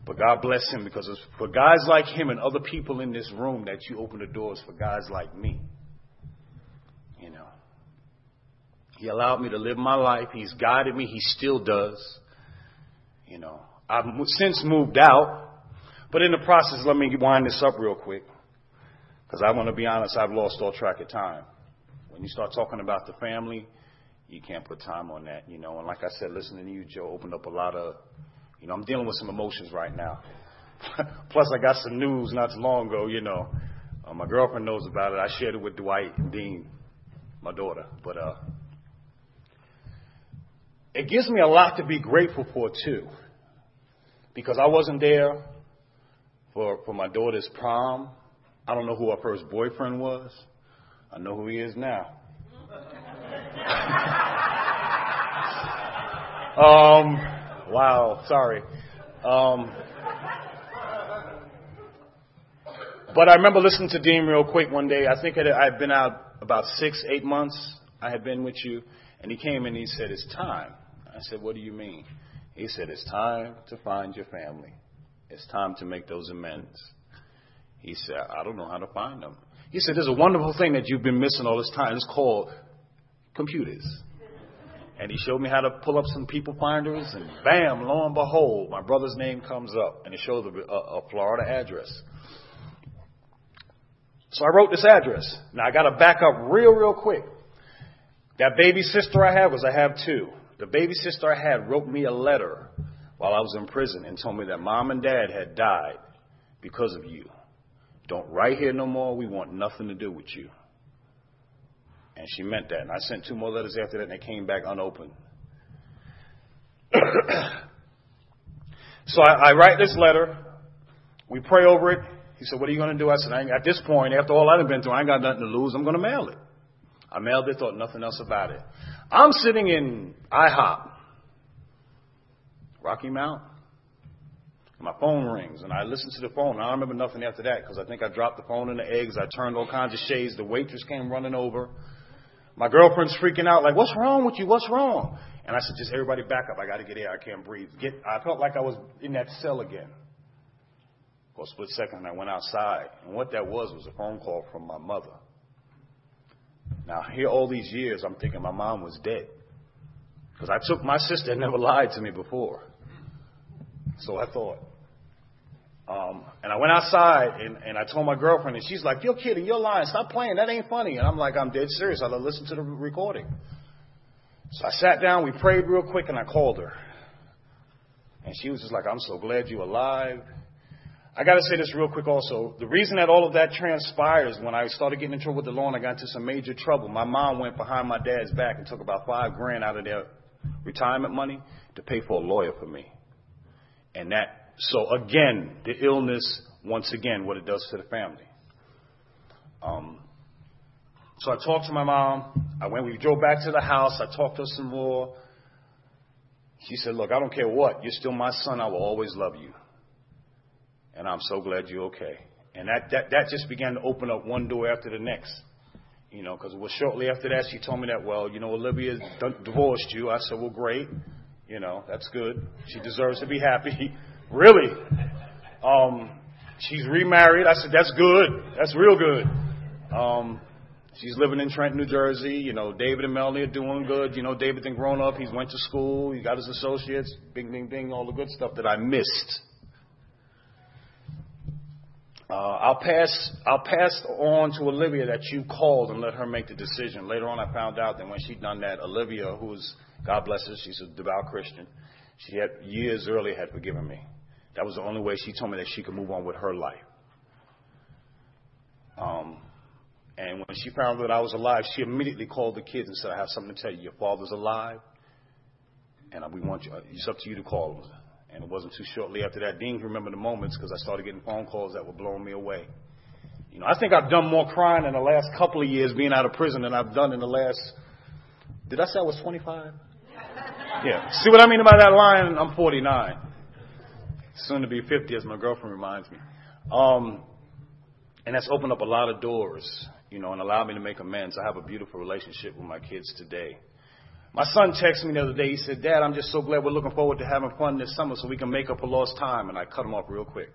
But God bless him because it's for guys like him and other people in this room that you open the doors for guys like me. He allowed me to live my life. He's guided me. He still does. You know, I've since moved out, but in the process, let me wind this up real quick. Because I want to be honest, I've lost all track of time. When you start talking about the family, you can't put time on that, you know. And like I said, listening to you, Joe, opened up a lot of, you know, I'm dealing with some emotions right now. Plus, I got some news not too long ago, you know. Uh, my girlfriend knows about it. I shared it with Dwight and Dean, my daughter. But uh, it gives me a lot to be grateful for too. Because I wasn't there for, for my daughter's prom. I don't know who her first boyfriend was. I know who he is now. um, wow, sorry. Um, but I remember listening to Dean real quick one day. I think I had been out about six, eight months. I had been with you. And he came and he said, It's time. I said, What do you mean? He said, It's time to find your family. It's time to make those amends. He said, I don't know how to find them. He said, There's a wonderful thing that you've been missing all this time. It's called computers. And he showed me how to pull up some people finders, and bam, lo and behold, my brother's name comes up, and it shows a, a, a Florida address. So I wrote this address. Now I got to back up real, real quick. That baby sister I have was I have two. The baby sister I had wrote me a letter while I was in prison and told me that mom and dad had died because of you. Don't write here no more. We want nothing to do with you. And she meant that. And I sent two more letters after that, and they came back unopened. so I, I, write this letter. We pray over it. He said, What are you going to do? I said, I At this point, after all I've been through, I ain't got nothing to lose. I'm going to mail it. I mailed it, thought nothing else about it. I'm sitting in IHOP, Rocky Mount. My phone rings, and I listen to the phone. I don't remember nothing after that because I think I dropped the phone in the eggs. I turned all kinds of shades. The waitress came running over. My girlfriend's freaking out, like, "What's wrong with you? What's wrong?" And I said, "Just everybody back up. I got to get air. I can't breathe." Get. I felt like I was in that cell again. For a split second, I went outside, and what that was was a phone call from my mother. Now, here all these years, I'm thinking my mom was dead. Because I took my sister had never lied to me before. So I thought. Um, and I went outside and, and I told my girlfriend, and she's like, You're kidding, you're lying, stop playing, that ain't funny. And I'm like, I'm dead serious. I listened to the recording. So I sat down, we prayed real quick, and I called her. And she was just like, I'm so glad you're alive. I got to say this real quick also. The reason that all of that transpired is when I started getting in trouble with the law and I got into some major trouble, my mom went behind my dad's back and took about five grand out of their retirement money to pay for a lawyer for me. And that, so again, the illness, once again, what it does to the family. Um, so I talked to my mom. I went, we drove back to the house. I talked to her some more. She said, Look, I don't care what. You're still my son. I will always love you and I'm so glad you're okay. And that, that, that just began to open up one door after the next. You know, because it was shortly after that she told me that, well, you know, Olivia divorced you. I said, well, great. You know, that's good. She deserves to be happy. really? Um, she's remarried. I said, that's good. That's real good. Um, she's living in Trenton, New Jersey. You know, David and Melanie are doing good. You know, David been grown up. He's went to school. He got his associates. Bing, bing, bing. All the good stuff that I missed uh, I'll pass I'll pass on to Olivia that you called and let her make the decision. Later on, I found out that when she'd done that, Olivia, who's God bless her, she's a devout Christian, she had years earlier had forgiven me. That was the only way she told me that she could move on with her life. Um, and when she found that I was alive, she immediately called the kids and said, "I have something to tell you. Your father's alive, and we want you. It's up to you to call him." And it wasn't too shortly after that. Dean can remember the moments because I started getting phone calls that were blowing me away. You know, I think I've done more crying in the last couple of years being out of prison than I've done in the last. Did I say I was 25? Yeah. See what I mean about that line? I'm 49. Soon to be 50, as my girlfriend reminds me. Um, and that's opened up a lot of doors, you know, and allowed me to make amends. I have a beautiful relationship with my kids today. My son texted me the other day. He said, Dad, I'm just so glad we're looking forward to having fun this summer so we can make up for lost time. And I cut him off real quick.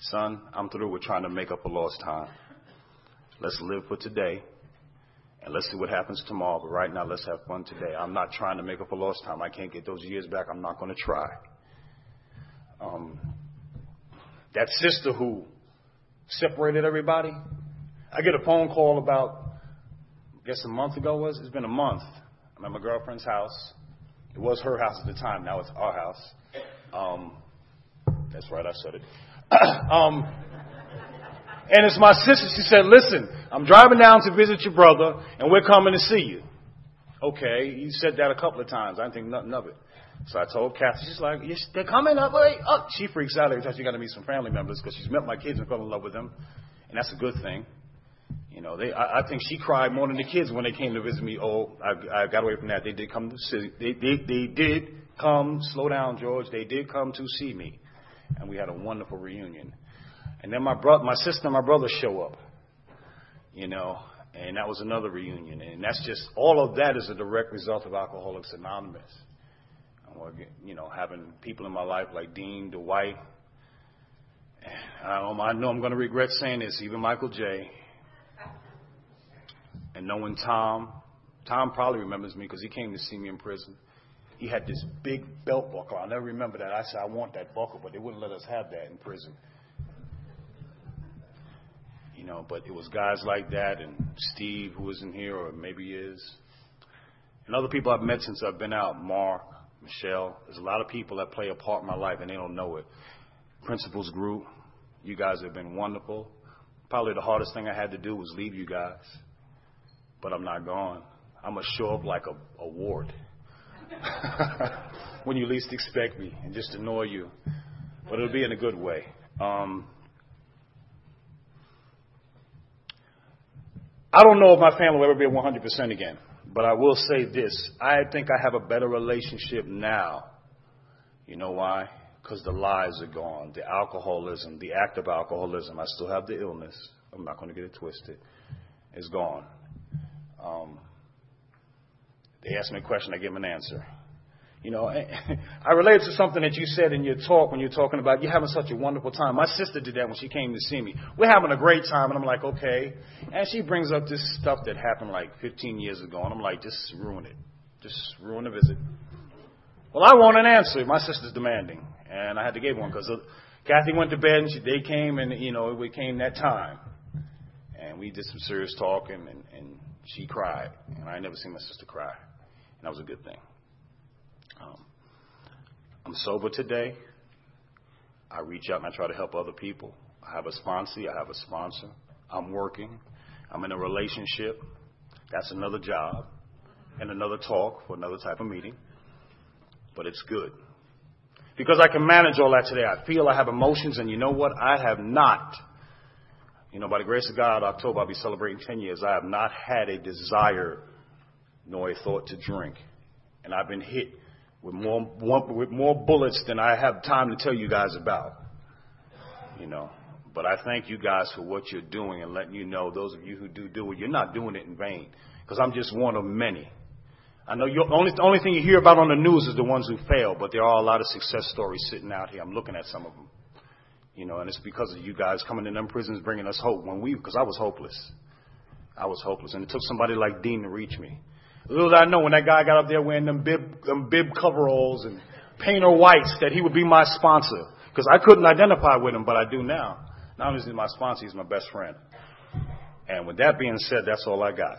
Son, I'm through with trying to make up for lost time. Let's live for today. And let's see what happens tomorrow. But right now, let's have fun today. I'm not trying to make up for lost time. I can't get those years back. I'm not going to try. Um, that sister who separated everybody, I get a phone call about, I guess a month ago was. It's been a month I'm at my girlfriend's house. It was her house at the time. Now it's our house. Um, that's right, I said it. um, and it's my sister. She said, "Listen, I'm driving down to visit your brother, and we're coming to see you." Okay, you said that a couple of times. I didn't think nothing of it. So I told Kathy. She's like, yes, "They're coming up." Wait, up. She freaks out every time she got to meet some family members because she's met my kids and fell in love with them, and that's a good thing. You know, they, I, I think she cried more than the kids when they came to visit me. Oh, I, I got away from that. They did come to see, they, they, they did come, slow down, George. They did come to see me. And we had a wonderful reunion. And then my brother, my sister and my brother show up. You know, and that was another reunion. And that's just, all of that is a direct result of Alcoholics Anonymous. You know, having people in my life like Dean, Dwight, um, I know I'm going to regret saying this, even Michael J. and knowing Tom, Tom probably remembers me because he came to see me in prison. He had this big belt buckle. I'll never remember that. I said, I want that buckle, but they wouldn't let us have that in prison. You know, but it was guys like that and Steve, who isn't here, or maybe is. And other people I've met since I've been out, Mark, Michelle. There's a lot of people that play a part in my life and they don't know it. Principals group, you guys have been wonderful. Probably the hardest thing I had to do was leave you guys. But I'm not gone. I'm going to show up like a, a ward when you least expect me and just annoy you. But it'll be in a good way. Um, I don't know if my family will ever be 100% again, but I will say this. I think I have a better relationship now. You know why? Because the lies are gone. The alcoholism, the act of alcoholism, I still have the illness. I'm not going to get it twisted. It's gone. Um, they ask me a question, I give them an answer. You know, I related to something that you said in your talk when you're talking about you're having such a wonderful time. My sister did that when she came to see me. We're having a great time, and I'm like, okay. And she brings up this stuff that happened like 15 years ago, and I'm like, just ruin it. Just ruin the visit. Well, I want an answer. My sister's demanding, and I had to give one because Kathy went to bed, and she, they came, and you know, it came that time, and we did some serious talking, and, and she cried, and I never seen my sister cry, and that was a good thing. Um, I'm sober today. I reach out and I try to help other people. I have a sponsor. I have a sponsor. I'm working. I'm in a relationship. That's another job and another talk for another type of meeting. But it's good. Because I can manage all that today. I feel I have emotions, and you know what? I have not. You know, by the grace of God, October I'll be celebrating 10 years. I have not had a desire nor a thought to drink. And I've been hit with more, with more bullets than I have time to tell you guys about. You know, but I thank you guys for what you're doing and letting you know, those of you who do do it, you're not doing it in vain. Because I'm just one of many. I know the only, the only thing you hear about on the news is the ones who fail, but there are a lot of success stories sitting out here. I'm looking at some of them. You know, and it's because of you guys coming in them prisons bringing us hope when we, because I was hopeless. I was hopeless. And it took somebody like Dean to reach me. Little did I know when that guy got up there wearing them bib, them bib coveralls and painter whites that he would be my sponsor. Because I couldn't identify with him, but I do now. Not only is he my sponsor, he's my best friend. And with that being said, that's all I got.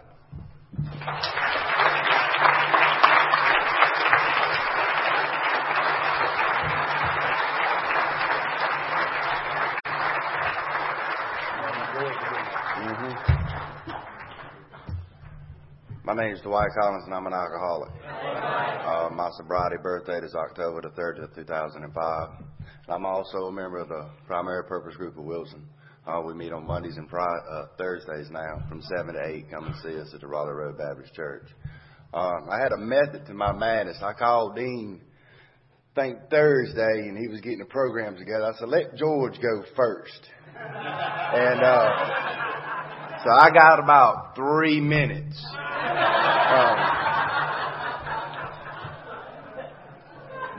My name is Dwight Collins, and I'm an alcoholic. Uh, my sobriety birthday is October the 30th, 2005. I'm also a member of the Primary Purpose Group of Wilson. Uh, we meet on Mondays and Friday, uh, Thursdays now from 7 to 8. Come and see us at the Raleigh Road Baptist Church. Uh, I had a method to my madness. I called Dean, I think Thursday, and he was getting the programs together. I said, let George go first. and uh, so I got about three minutes.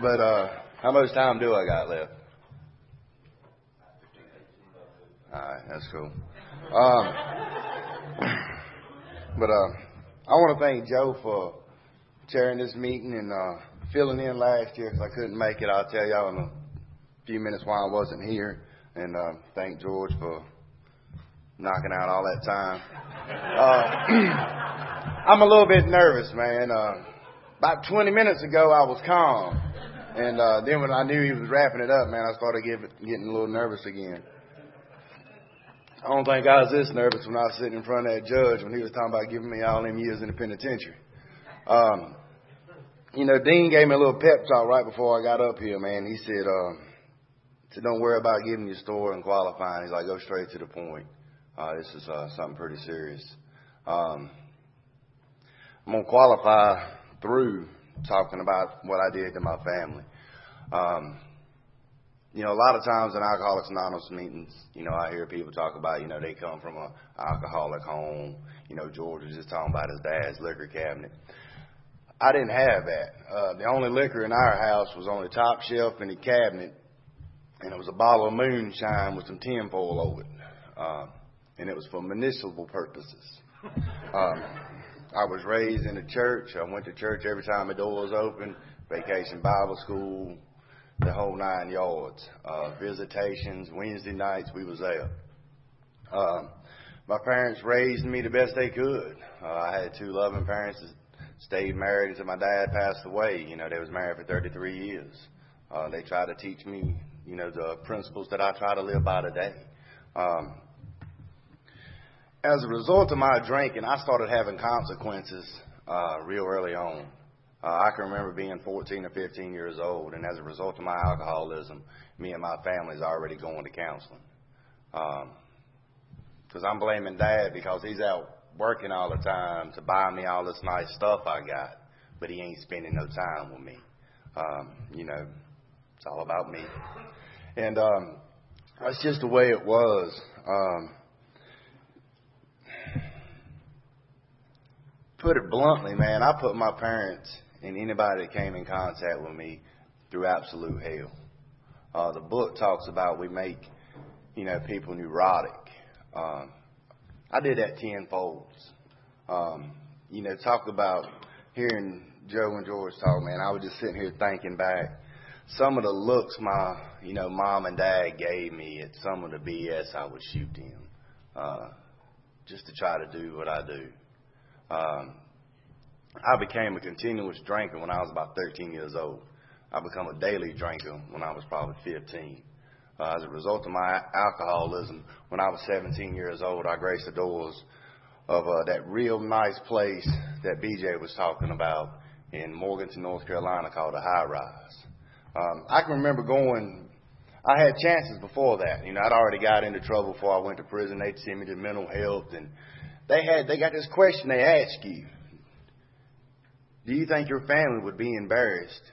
But uh, how much time do I got left? All right, that's cool. Um, but uh, I want to thank Joe for chairing this meeting and uh, filling in last year because I couldn't make it. I'll tell y'all in a few minutes why I wasn't here. And uh, thank George for knocking out all that time. Uh, I'm a little bit nervous, man. Uh, about 20 minutes ago, I was calm. And uh, then when I knew he was wrapping it up, man, I started get, getting a little nervous again. I don't think I was this nervous when I was sitting in front of that judge when he was talking about giving me all them years in the penitentiary. Um, you know, Dean gave me a little pep talk right before I got up here, man. He said, uh, said don't worry about giving your story and qualifying. He's like, go straight to the point. Uh, this is uh, something pretty serious. Um, I'm going to qualify through talking about what I did to my family. Um, you know, a lot of times in Alcoholics Anonymous meetings, you know, I hear people talk about, you know, they come from an alcoholic home. You know, George was just talking about his dad's liquor cabinet. I didn't have that. Uh, the only liquor in our house was on the top shelf in the cabinet, and it was a bottle of moonshine with some tinfoil over it. Uh, and it was for medicinal purposes. Um, I was raised in the church. I went to church every time the door was open. Vacation Bible school, the whole nine yards. Uh, visitations, Wednesday nights, we was there. Um, my parents raised me the best they could. Uh, I had two loving parents that stayed married until my dad passed away. You know, they was married for 33 years. Uh, they tried to teach me, you know, the principles that I try to live by today. Um, as a result of my drinking, I started having consequences uh, real early on. Uh, I can remember being 14 or 15 years old, and as a result of my alcoholism, me and my family's already going to counseling. Because um, I'm blaming Dad because he's out working all the time to buy me all this nice stuff I got, but he ain't spending no time with me. Um, you know, it's all about me. And um, that's just the way it was. Um, put it bluntly, man, I put my parents and anybody that came in contact with me through absolute hell. Uh, the book talks about we make, you know, people neurotic. Um, I did that tenfold. Um, you know, talk about hearing Joe and George talk, man. I was just sitting here thinking back some of the looks my, you know, mom and dad gave me at some of the BS I would shoot them, uh, just to try to do what I do. Um, I became a continuous drinker when I was about 13 years old. I became a daily drinker when I was probably 15. Uh, as a result of my alcoholism, when I was 17 years old, I graced the doors of uh, that real nice place that BJ was talking about in Morganton, North Carolina, called the High Rise. Um, I can remember going. I had chances before that. You know, I'd already got into trouble before I went to prison. They'd send me to mental health, and they had they got this question they ask you: Do you think your family would be embarrassed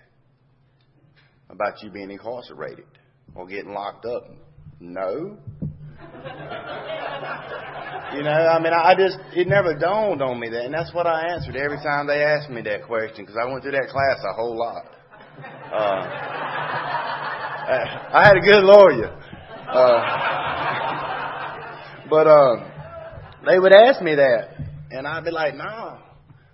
about you being incarcerated or getting locked up? No. You know, I mean, I just, it never dawned on me that, and that's what I answered every time they asked me that question, because I went through that class a whole lot. Uh, I had a good lawyer. Uh, but, uh, they would ask me that, and I'd be like, no,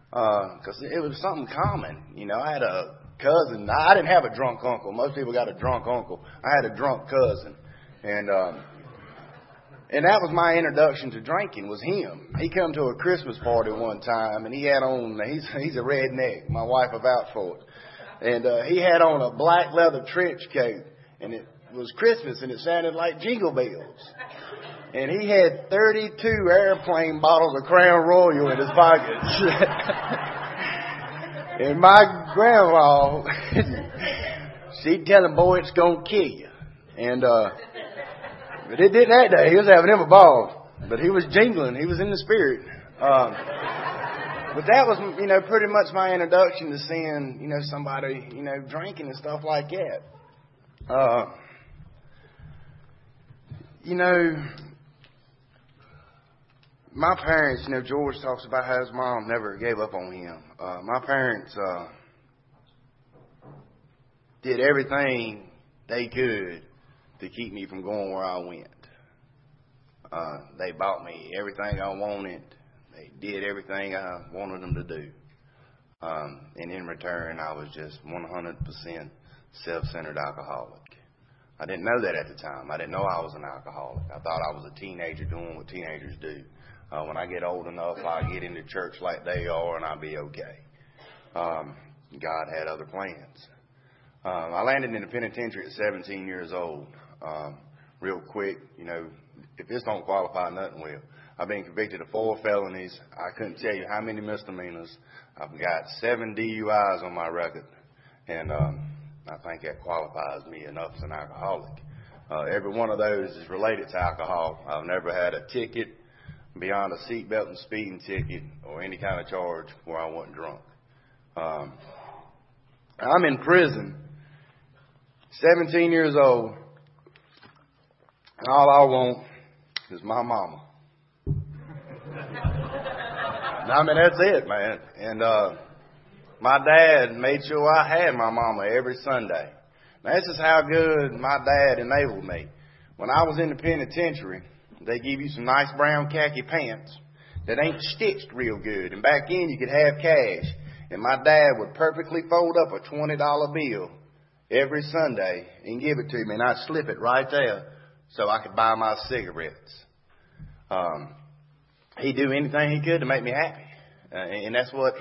because uh, it was something common. You know, I had a cousin. I didn't have a drunk uncle. Most people got a drunk uncle. I had a drunk cousin, and um, and that was my introduction to drinking. Was him? He come to a Christmas party one time, and he had on. He's he's a redneck. My wife vouch for it. And uh, he had on a black leather trench coat, and it was Christmas, and it sounded like jingle bells. And he had 32 airplane bottles of Crown Royal in his pockets. and my grandma, she'd tell him, boy, it's going to kill you. And, uh, but it didn't that day. He was having him a ball. But he was jingling. He was in the spirit. Um, but that was, you know, pretty much my introduction to seeing, you know, somebody, you know, drinking and stuff like that. Uh, you know, my parents, you know, George talks about how his mom never gave up on him. Uh, my parents uh, did everything they could to keep me from going where I went. Uh, they bought me everything I wanted. They did everything I wanted them to do. Um, and in return, I was just 100% self-centered alcoholic. I didn't know that at the time. I didn't know I was an alcoholic. I thought I was a teenager doing what teenagers do. Uh, when I get old enough, I'll get into church like they are and I'll be okay. Um, God had other plans. Um, I landed in the penitentiary at 17 years old. Um, real quick, you know, if this don't qualify, nothing will. I've been convicted of four felonies. I couldn't tell you how many misdemeanors. I've got seven DUIs on my record, and um, I think that qualifies me enough as an alcoholic. Uh, every one of those is related to alcohol. I've never had a ticket beyond a seatbelt and speeding ticket or any kind of charge where I wasn't drunk. Um, I'm in prison, 17 years old, and all I want is my mama. I mean, that's it, man. And uh, my dad made sure I had my mama every Sunday. Now, this is how good my dad enabled me. When I was in the penitentiary, they give you some nice brown khaki pants. that ain't stitched real good. And back then you could have cash. And my dad would perfectly fold up a $20 bill every Sunday and give it to me, and I'd slip it right there so I could buy my cigarettes. Um, he'd do anything he could to make me happy. Uh, and that's what,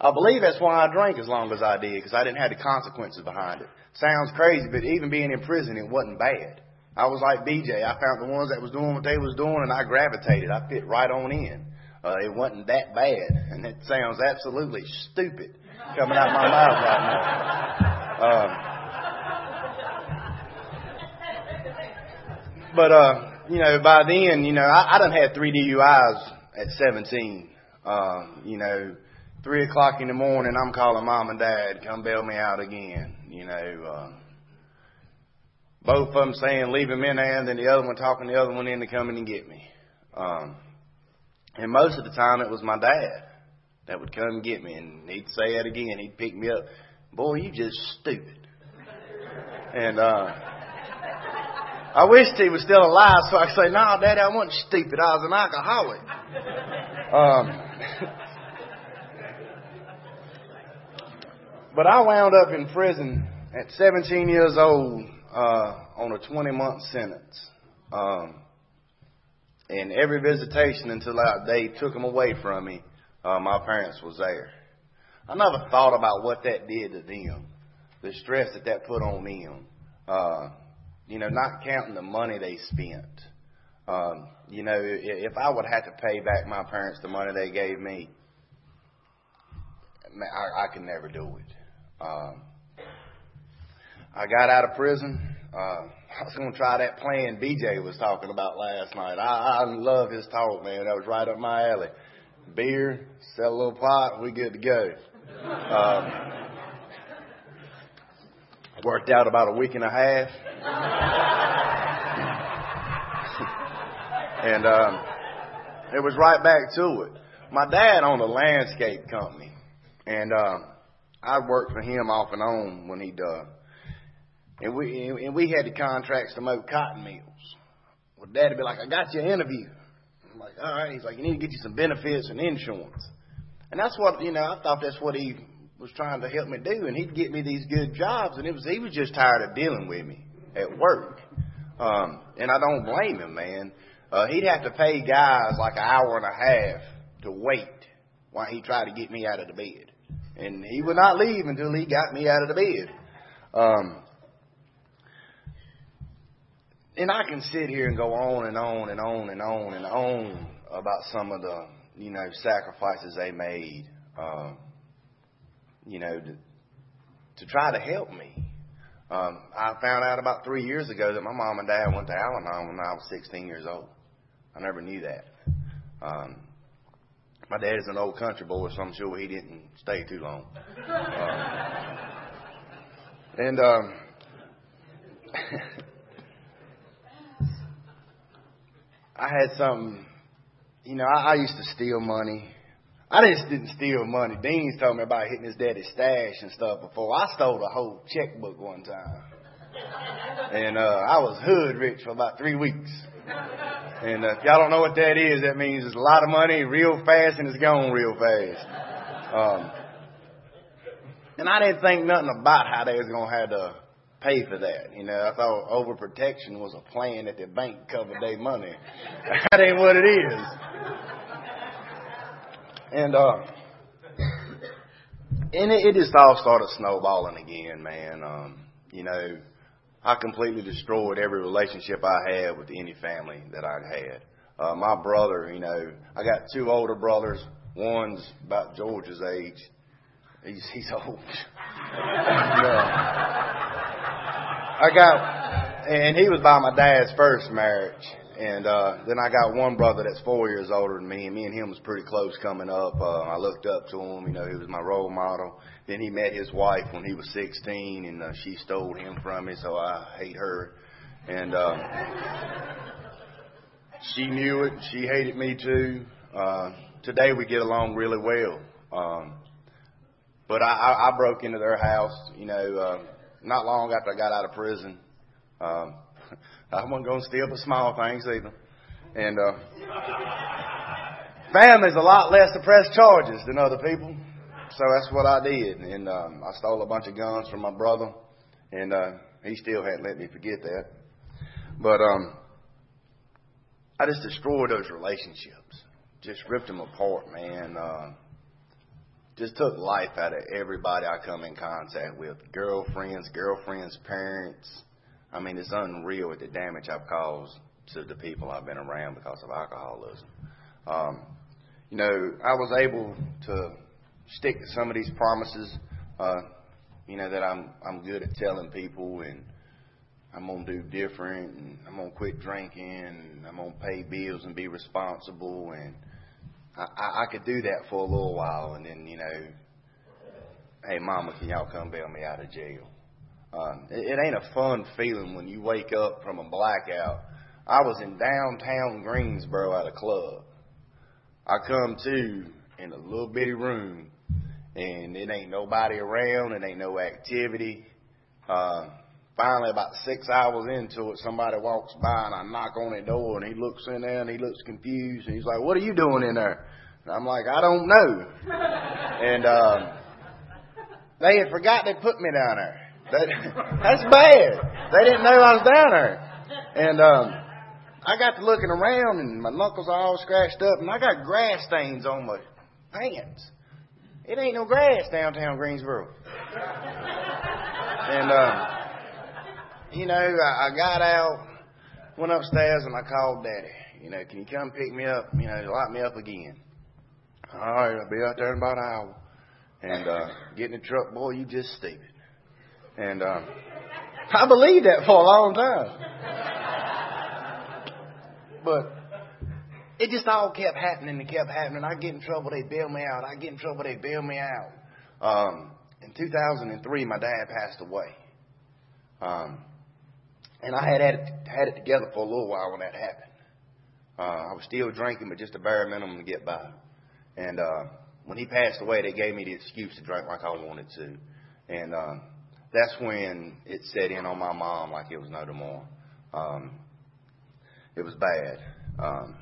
I believe that's why I drank as long as I did, because I didn't have the consequences behind it. Sounds crazy, but even being in prison, it wasn't bad. I was like BJ. I found the ones that was doing what they was doing, and I gravitated. I fit right on in. Uh, it wasn't that bad, and it sounds absolutely stupid coming out my mouth right now. Um, but uh, you know, by then, you know, I, I done had three DUIs at 17. Um, you know, three o'clock in the morning, I'm calling mom and dad, come bail me out again. You know, uh, both of them saying leave him in there, and then the other one talking the other one into coming and get me. Um, and most of the time, it was my dad that would come and get me, and he'd say it again. He'd pick me up. Boy, you just stupid. And uh, I wished he was still alive so I could say, "No, nah, Daddy, I wasn't stupid. I was an alcoholic." Um, but I wound up in prison at 17 years old uh, on a 20 month sentence. Um, and every visitation until they took them away from me, uh, my parents was there. I never thought about what that did to them, the stress that that put on them. Uh, you know, not counting the money they spent. Um, you know, if I would have to pay back my parents the money they gave me, I, I could never do it. Um, I got out of prison. Uh, I was to try that plan BJ was talking about last night. I, I love his talk, man. That was right up my alley. Beer, sell a little pot, we good to go. Um, worked out about a week and a half. and um, it was right back to it. My dad owned a landscape company, and uh, I worked for him off and on when he'd uh, and we and we had the contracts to mow cotton mills. Well, Dad'd be like, "I got you an interview." I'm like, "All right." He's like, "You need to get you some benefits and insurance." And that's what you know. I thought that's what he was trying to help me do, and he'd get me these good jobs. And it was he was just tired of dealing with me at work. Um, and I don't blame him, man. Uh, he'd have to pay guys like an hour and a half to wait while he tried to get me out of the bed, and he would not leave until he got me out of the bed. Um, and I can sit here and go on and on and on and on and on about some of the, you know, sacrifices they made, um, you know, to, to try to help me. Um, I found out about three years ago that my mom and dad went to Al-Anon when I was 16 years old. I never knew that. Um, my dad is an old country boy, so I'm sure he didn't stay too long. Um, and um, I had something, you know, I, I used to steal money. I just didn't steal money. Dean's told me about hitting his daddy's stash and stuff before. I stole a whole checkbook one time. And uh, I was hood rich for about three weeks. And uh, if y'all don't know what that is, that means it's a lot of money real fast and it's gone real fast. Um, and I didn't think nothing about how they was going to have to pay for that. You know, I thought overprotection was a plan that the bank covered their money. that ain't what it is. And uh, and it, it just all started snowballing again, man. Um, you know, I completely destroyed every relationship I had with any family that I'd had. Uh, my brother, you know, I got two older brothers. One's about George's age. He's he's old. uh, I got, and he was by my dad's first marriage. And uh, then I got one brother that's four years older than me, and me and him was pretty close coming up. Uh, I looked up to him, you know, he was my role model. Then he met his wife when he was 16, and uh, she stole him from me, so I hate her. And uh, she knew it, she hated me too. Uh, today we get along really well. Um, but I, I, I broke into their house, you know. Uh, not long after I got out of prison. Um, I wasn't going to steal for small things either. And, uh, Family's a lot less to press charges than other people. So that's what I did. And um, I stole a bunch of guns from my brother. And uh, he still hadn't let me forget that. But um, I just destroyed those relationships. Just ripped them apart, man. Uh, just took life out of everybody I come in contact with. Girlfriends, girlfriends' parents. I mean, it's unreal with the damage I've caused to the people I've been around because of alcoholism. Um, you know, I was able to stick to some of these promises. Uh, you know that I'm I'm good at telling people, and I'm gonna do different, and I'm gonna quit drinking, and I'm gonna pay bills and be responsible, and I, I, could do that for a little while, and then you know, hey, mama, can y'all come bail me out of jail? Um, it, it ain't a fun feeling when you wake up from a blackout. I was in downtown Greensboro at a club. I come to in a little bitty room and it ain't nobody around, it ain't no activity. Uh, finally, about six hours into it, somebody walks by and I knock on the door and he looks in there and he looks confused and he's like, "What are you doing in there?" And I'm like, "I don't know." and uh, they had forgot they put me down there. That, that's bad. They didn't know I was down there, and um, I got to looking around and my knuckles are all scratched up and I got grass stains on my pants. It ain't no grass downtown Greensboro. and, uh, you know, I, I got out, went upstairs, and I called Daddy. You know, can you come pick me up? You know, lock me up again. All right, I'll be out there in about an hour. And uh, get in the truck, boy, you just stupid. And uh, I believed that for a long time. But it just all kept happening and kept happening. I get in trouble, they bail me out. I get in trouble, they bail me out. Um, in 2003, my dad passed away. Um, and I had had it, had it together for a little while when that happened. Uh, I was still drinking, but just a bare minimum to get by. And uh, when he passed away, they gave me the excuse to drink like I wanted to. And uh, that's when it set in on my mom like it was no tomorrow. Um, it was bad. Um,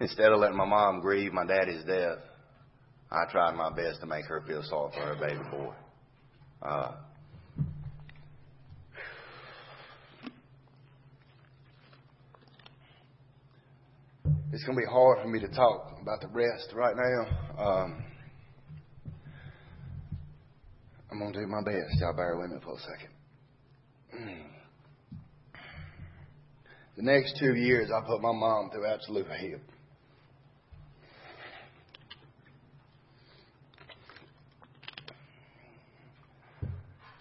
Instead of letting my mom grieve my daddy's death, I tried my best to make her feel sorry for her baby boy. Uh, it's going to be hard for me to talk about the rest right now. Um, I'm going to do my best. Y'all bear with me for a second. The next two years, I put my mom through absolute hell.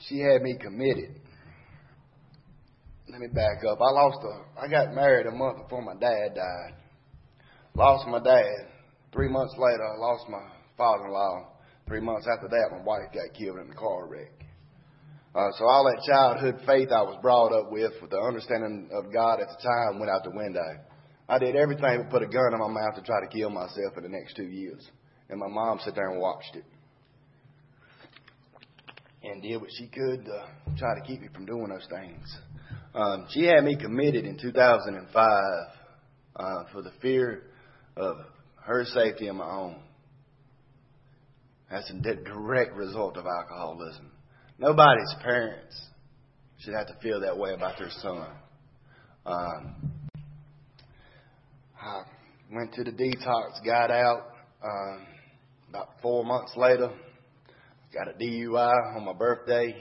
she had me committed. Let me back up. I lost a, I got married a month before my dad died. Lost my dad. Three months later, I lost my father-in-law. Three months after that, my wife got killed in a car wreck. Uh, so all that childhood faith I was brought up with, with the understanding of God at the time, went out the window. I did everything but put a gun in my mouth to try to kill myself for the next two years. And my mom sat there and watched it and did what she could to try to keep me from doing those things. Um, she had me committed in 2005 uh, for the fear of her safety and my own. That's a direct result of alcoholism. Nobody's parents should have to feel that way about their son. Um, I went to the detox, got out. Um, about four months later, got a DUI on my birthday.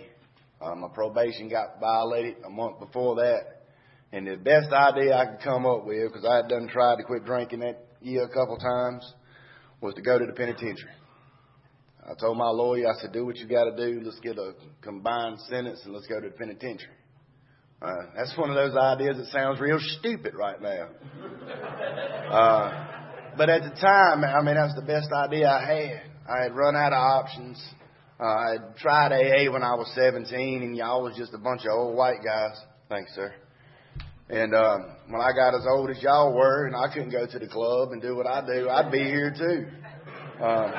Uh, my probation got violated a month before that. And the best idea I could come up with, because I had done tried to quit drinking that year a couple times, was to go to the penitentiary. I told my lawyer, I said, do what you got to do. Let's get a combined sentence and let's go to the penitentiary. Uh, that's one of those ideas that sounds real stupid right now. Uh, but at the time, I mean, that was the best idea I had. I had run out of options. Uh, I tried AA when I was 17, and y'all was just a bunch of old white guys. Thanks, sir. And um, when I got as old as y'all were, and I couldn't go to the club and do what I do, I'd be here too. Um,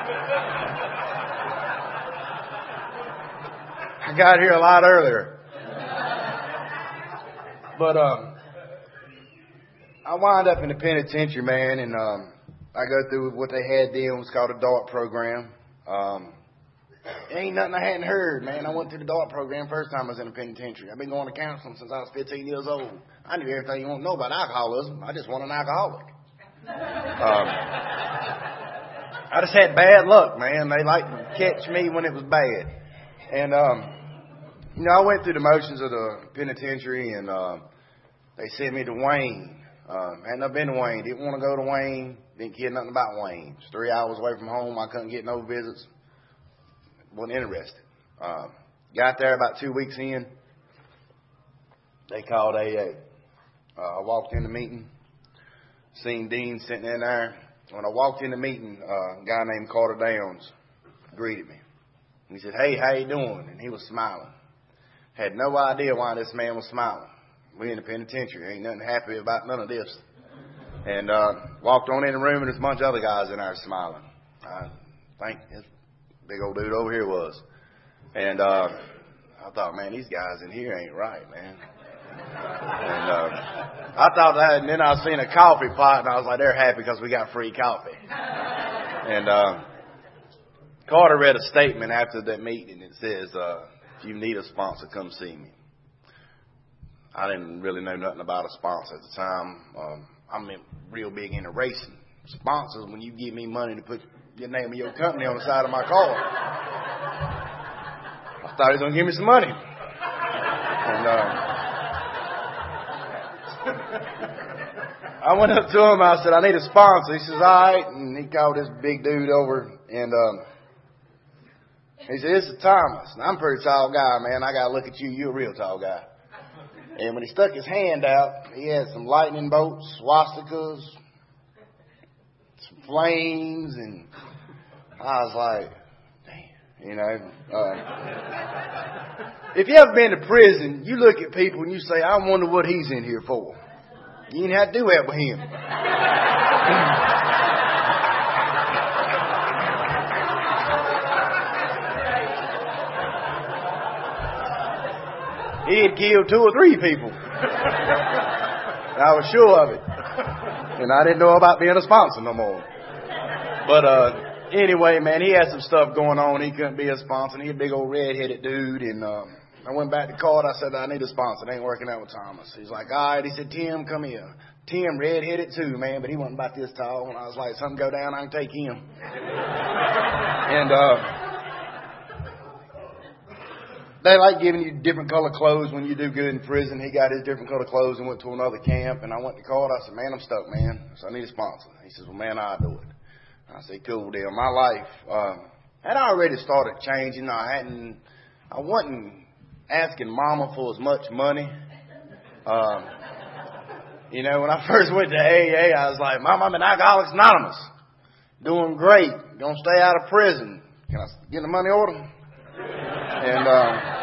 I got here a lot earlier. But um, I wound up in the penitentiary, man, and um, I go through what they had then was called a DART program. Um, ain't nothing I hadn't heard, man. I went through the DART program first time I was in the penitentiary. I've been going to counseling since I was 15 years old. I knew everything you want to know about alcoholism. I just wasn't an alcoholic. Um, I just had bad luck, man. They like to catch me when it was bad. And, um, you know, I went through the motions of the penitentiary and, uh, they sent me to Wayne. Um, hadn't been to Wayne? Didn't want to go to Wayne. Didn't care nothing about Wayne. Three hours away from home. I couldn't get no visits. Wasn't interested. Um, got there about two weeks in. They called AA. Uh, I walked in the meeting. Seen Dean sitting in there. When I walked in the meeting, uh, a guy named Carter Downs greeted me. He said, "Hey, how you doing?" And he was smiling. Had no idea why this man was smiling. We in the penitentiary. Ain't nothing happy about none of this. And uh, walked on in the room, and there's a bunch of other guys in there smiling. I think this big old dude over here was. And uh, I thought, man, these guys in here ain't right, man. And uh, I thought that, and then I seen a coffee pot, and I was like, they're happy because we got free coffee. And uh, Carter read a statement after that meeting. It says, uh, if you need a sponsor, come see me. I didn't really know nothing about a sponsor at the time. Um, I'm real big into racing. Sponsors, when you give me money to put your name of your company on the side of my car, I thought he was to give me some money. And, uh, I went up to him. I said, I need a sponsor. He says, all right. And he called this big dude over. And um, he said, this is Thomas. And I'm a pretty tall guy, man. I got to look at you. You're a real tall guy. And when he stuck his hand out, he had some lightning bolts, swastikas, flames, and I was like, damn, you know. Uh, if you ever been to prison, you look at people and you say, I wonder what he's in here for. You didn't have to do that with him. he had killed two or three people. I was sure of it. And I didn't know about being a sponsor no more. But uh anyway, man, he had some stuff going on. He couldn't be a sponsor. He a big old red-headed dude, and um, I went back to Carter. I said I need a sponsor. It ain't working out with Thomas. He's like, all right. He said, Tim, come here. Tim, red-headed too, man, but he wasn't about this tall. And I was like, something go down, I can take him. and uh, they like giving you different color clothes when you do good in prison. He got his different color clothes and went to another camp. And I went to Carter. I said, man, I'm stuck, man. So I need a sponsor. He says, well, man, I'll do it. I said, cool deal. My life um, had already started changing. I hadn't, I wasn't asking mama for as much money. Um, you know, when I first went to AA, I was like, Mom, I'm in Alcoholics Anonymous. Doing great. Gonna stay out of prison. Can I get the money order? And, um,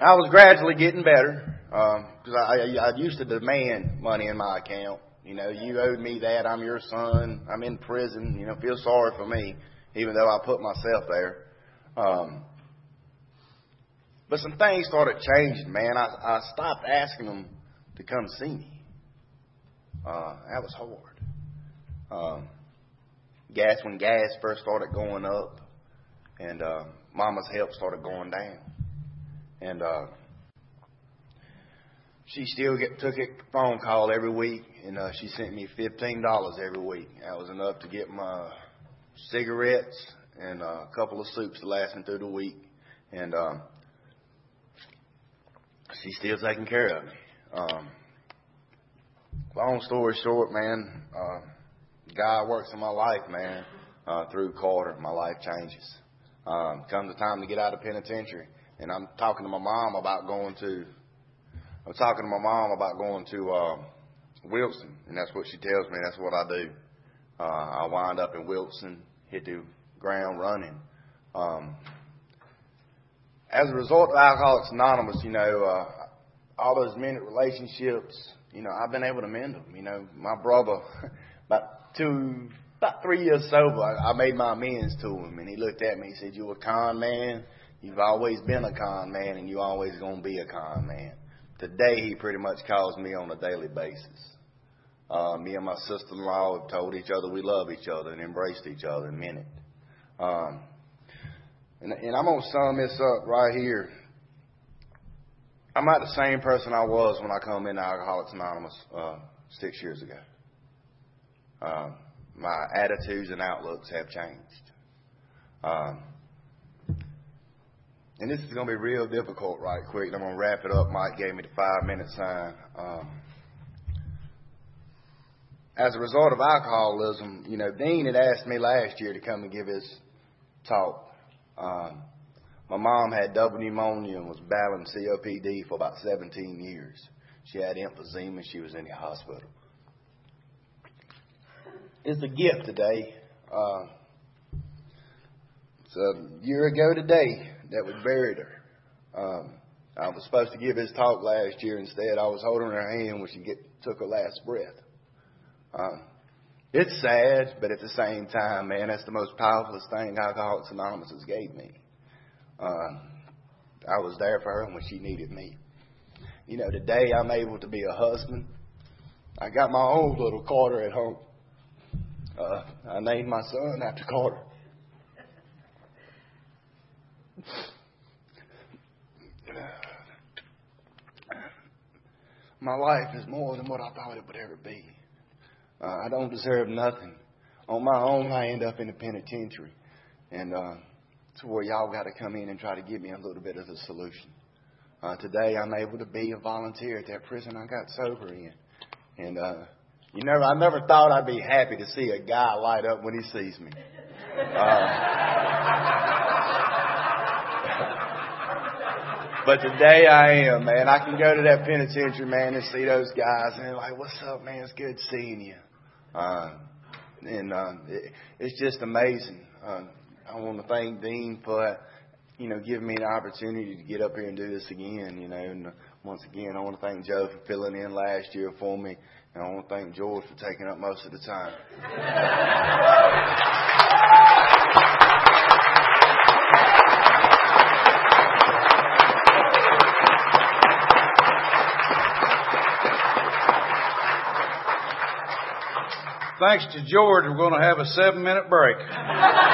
I was gradually getting better, um, cause I, I, I used to demand money in my account. You know, you owed me that. I'm your son. I'm in prison. You know, feel sorry for me, even though I put myself there. Um, but some things started changing, man. I, I stopped asking them to come see me. Uh, that was hard. Um, gas when gas first started going up, and uh, Mama's help started going down, and uh, she still get, took a phone call every week, and uh, she sent me fifteen dollars every week. That was enough to get my cigarettes and uh, a couple of soups to last me through the week, and. Uh, she's still taking care of me. Um, long story short, man, uh, God works in my life, man. Uh, through Carter, my life changes. Um, comes the time to get out of penitentiary, and I'm talking to my mom about going to. I'm talking to my mom about going to um, Wilson, and that's what she tells me. That's what I do. Uh, I wind up in Wilson, hit the ground running. Um, as a result of Alcoholics Anonymous, you know, uh, all those minute relationships, you know, I've been able to mend them. You know, my brother, about two, about three years sober, I, I made my amends to him, and he looked at me. He said, "You're a con man. You've always been a con man, and you always gonna be a con man." Today, he pretty much calls me on a daily basis. Uh, me and my sister-in-law have told each other we love each other and embraced each other and meant it. Um, and, and I'm gonna sum this up right here. I'm not the same person I was when I come into Alcoholics Anonymous uh, six years ago. Um, my attitudes and outlooks have changed. Um, and this is going to be real difficult right quick. I'm going to wrap it up. Mike gave me the five minute sign. Um, as a result of alcoholism, you know, Dean had asked me last year to come and give his talk. Um, my mom had double pneumonia and was battling COPD for about 17 years. She had emphysema. She was in the hospital. It's a gift today. Uh, it's a year ago today that we buried her. Um, I was supposed to give his talk last year. Instead, I was holding her hand when she get, took her last breath. Um, it's sad, but at the same time, man, that's the most powerful thing Alcoholics Anonymous has gave me. Um, I was there for her when she needed me. You know, today I'm able to be a husband. I got my own little Carter at home. Uh, I named my son after Carter. My life is more than what I thought it would ever be. Uh, I don't deserve nothing. On my own, I end up in the penitentiary. And uh, it's where y'all got to come in and try to give me a little bit of the solution. Uh, today, I'm able to be a volunteer at that prison I got sober in. And, uh, you know, I never thought I'd be happy to see a guy light up when he sees me. Uh, But today I am, man. I can go to that penitentiary, man, and see those guys, and they're like, "What's up, man? It's good seeing you." Uh, and uh, it, it's just amazing. Uh, I want to thank Dean for, you know, giving me an opportunity to get up here and do this again. You know, and uh, once again, I want to thank Joe for filling in last year for me, and I want to thank George for taking up most of the time. Thanks to George, we're going to have a seven minute break.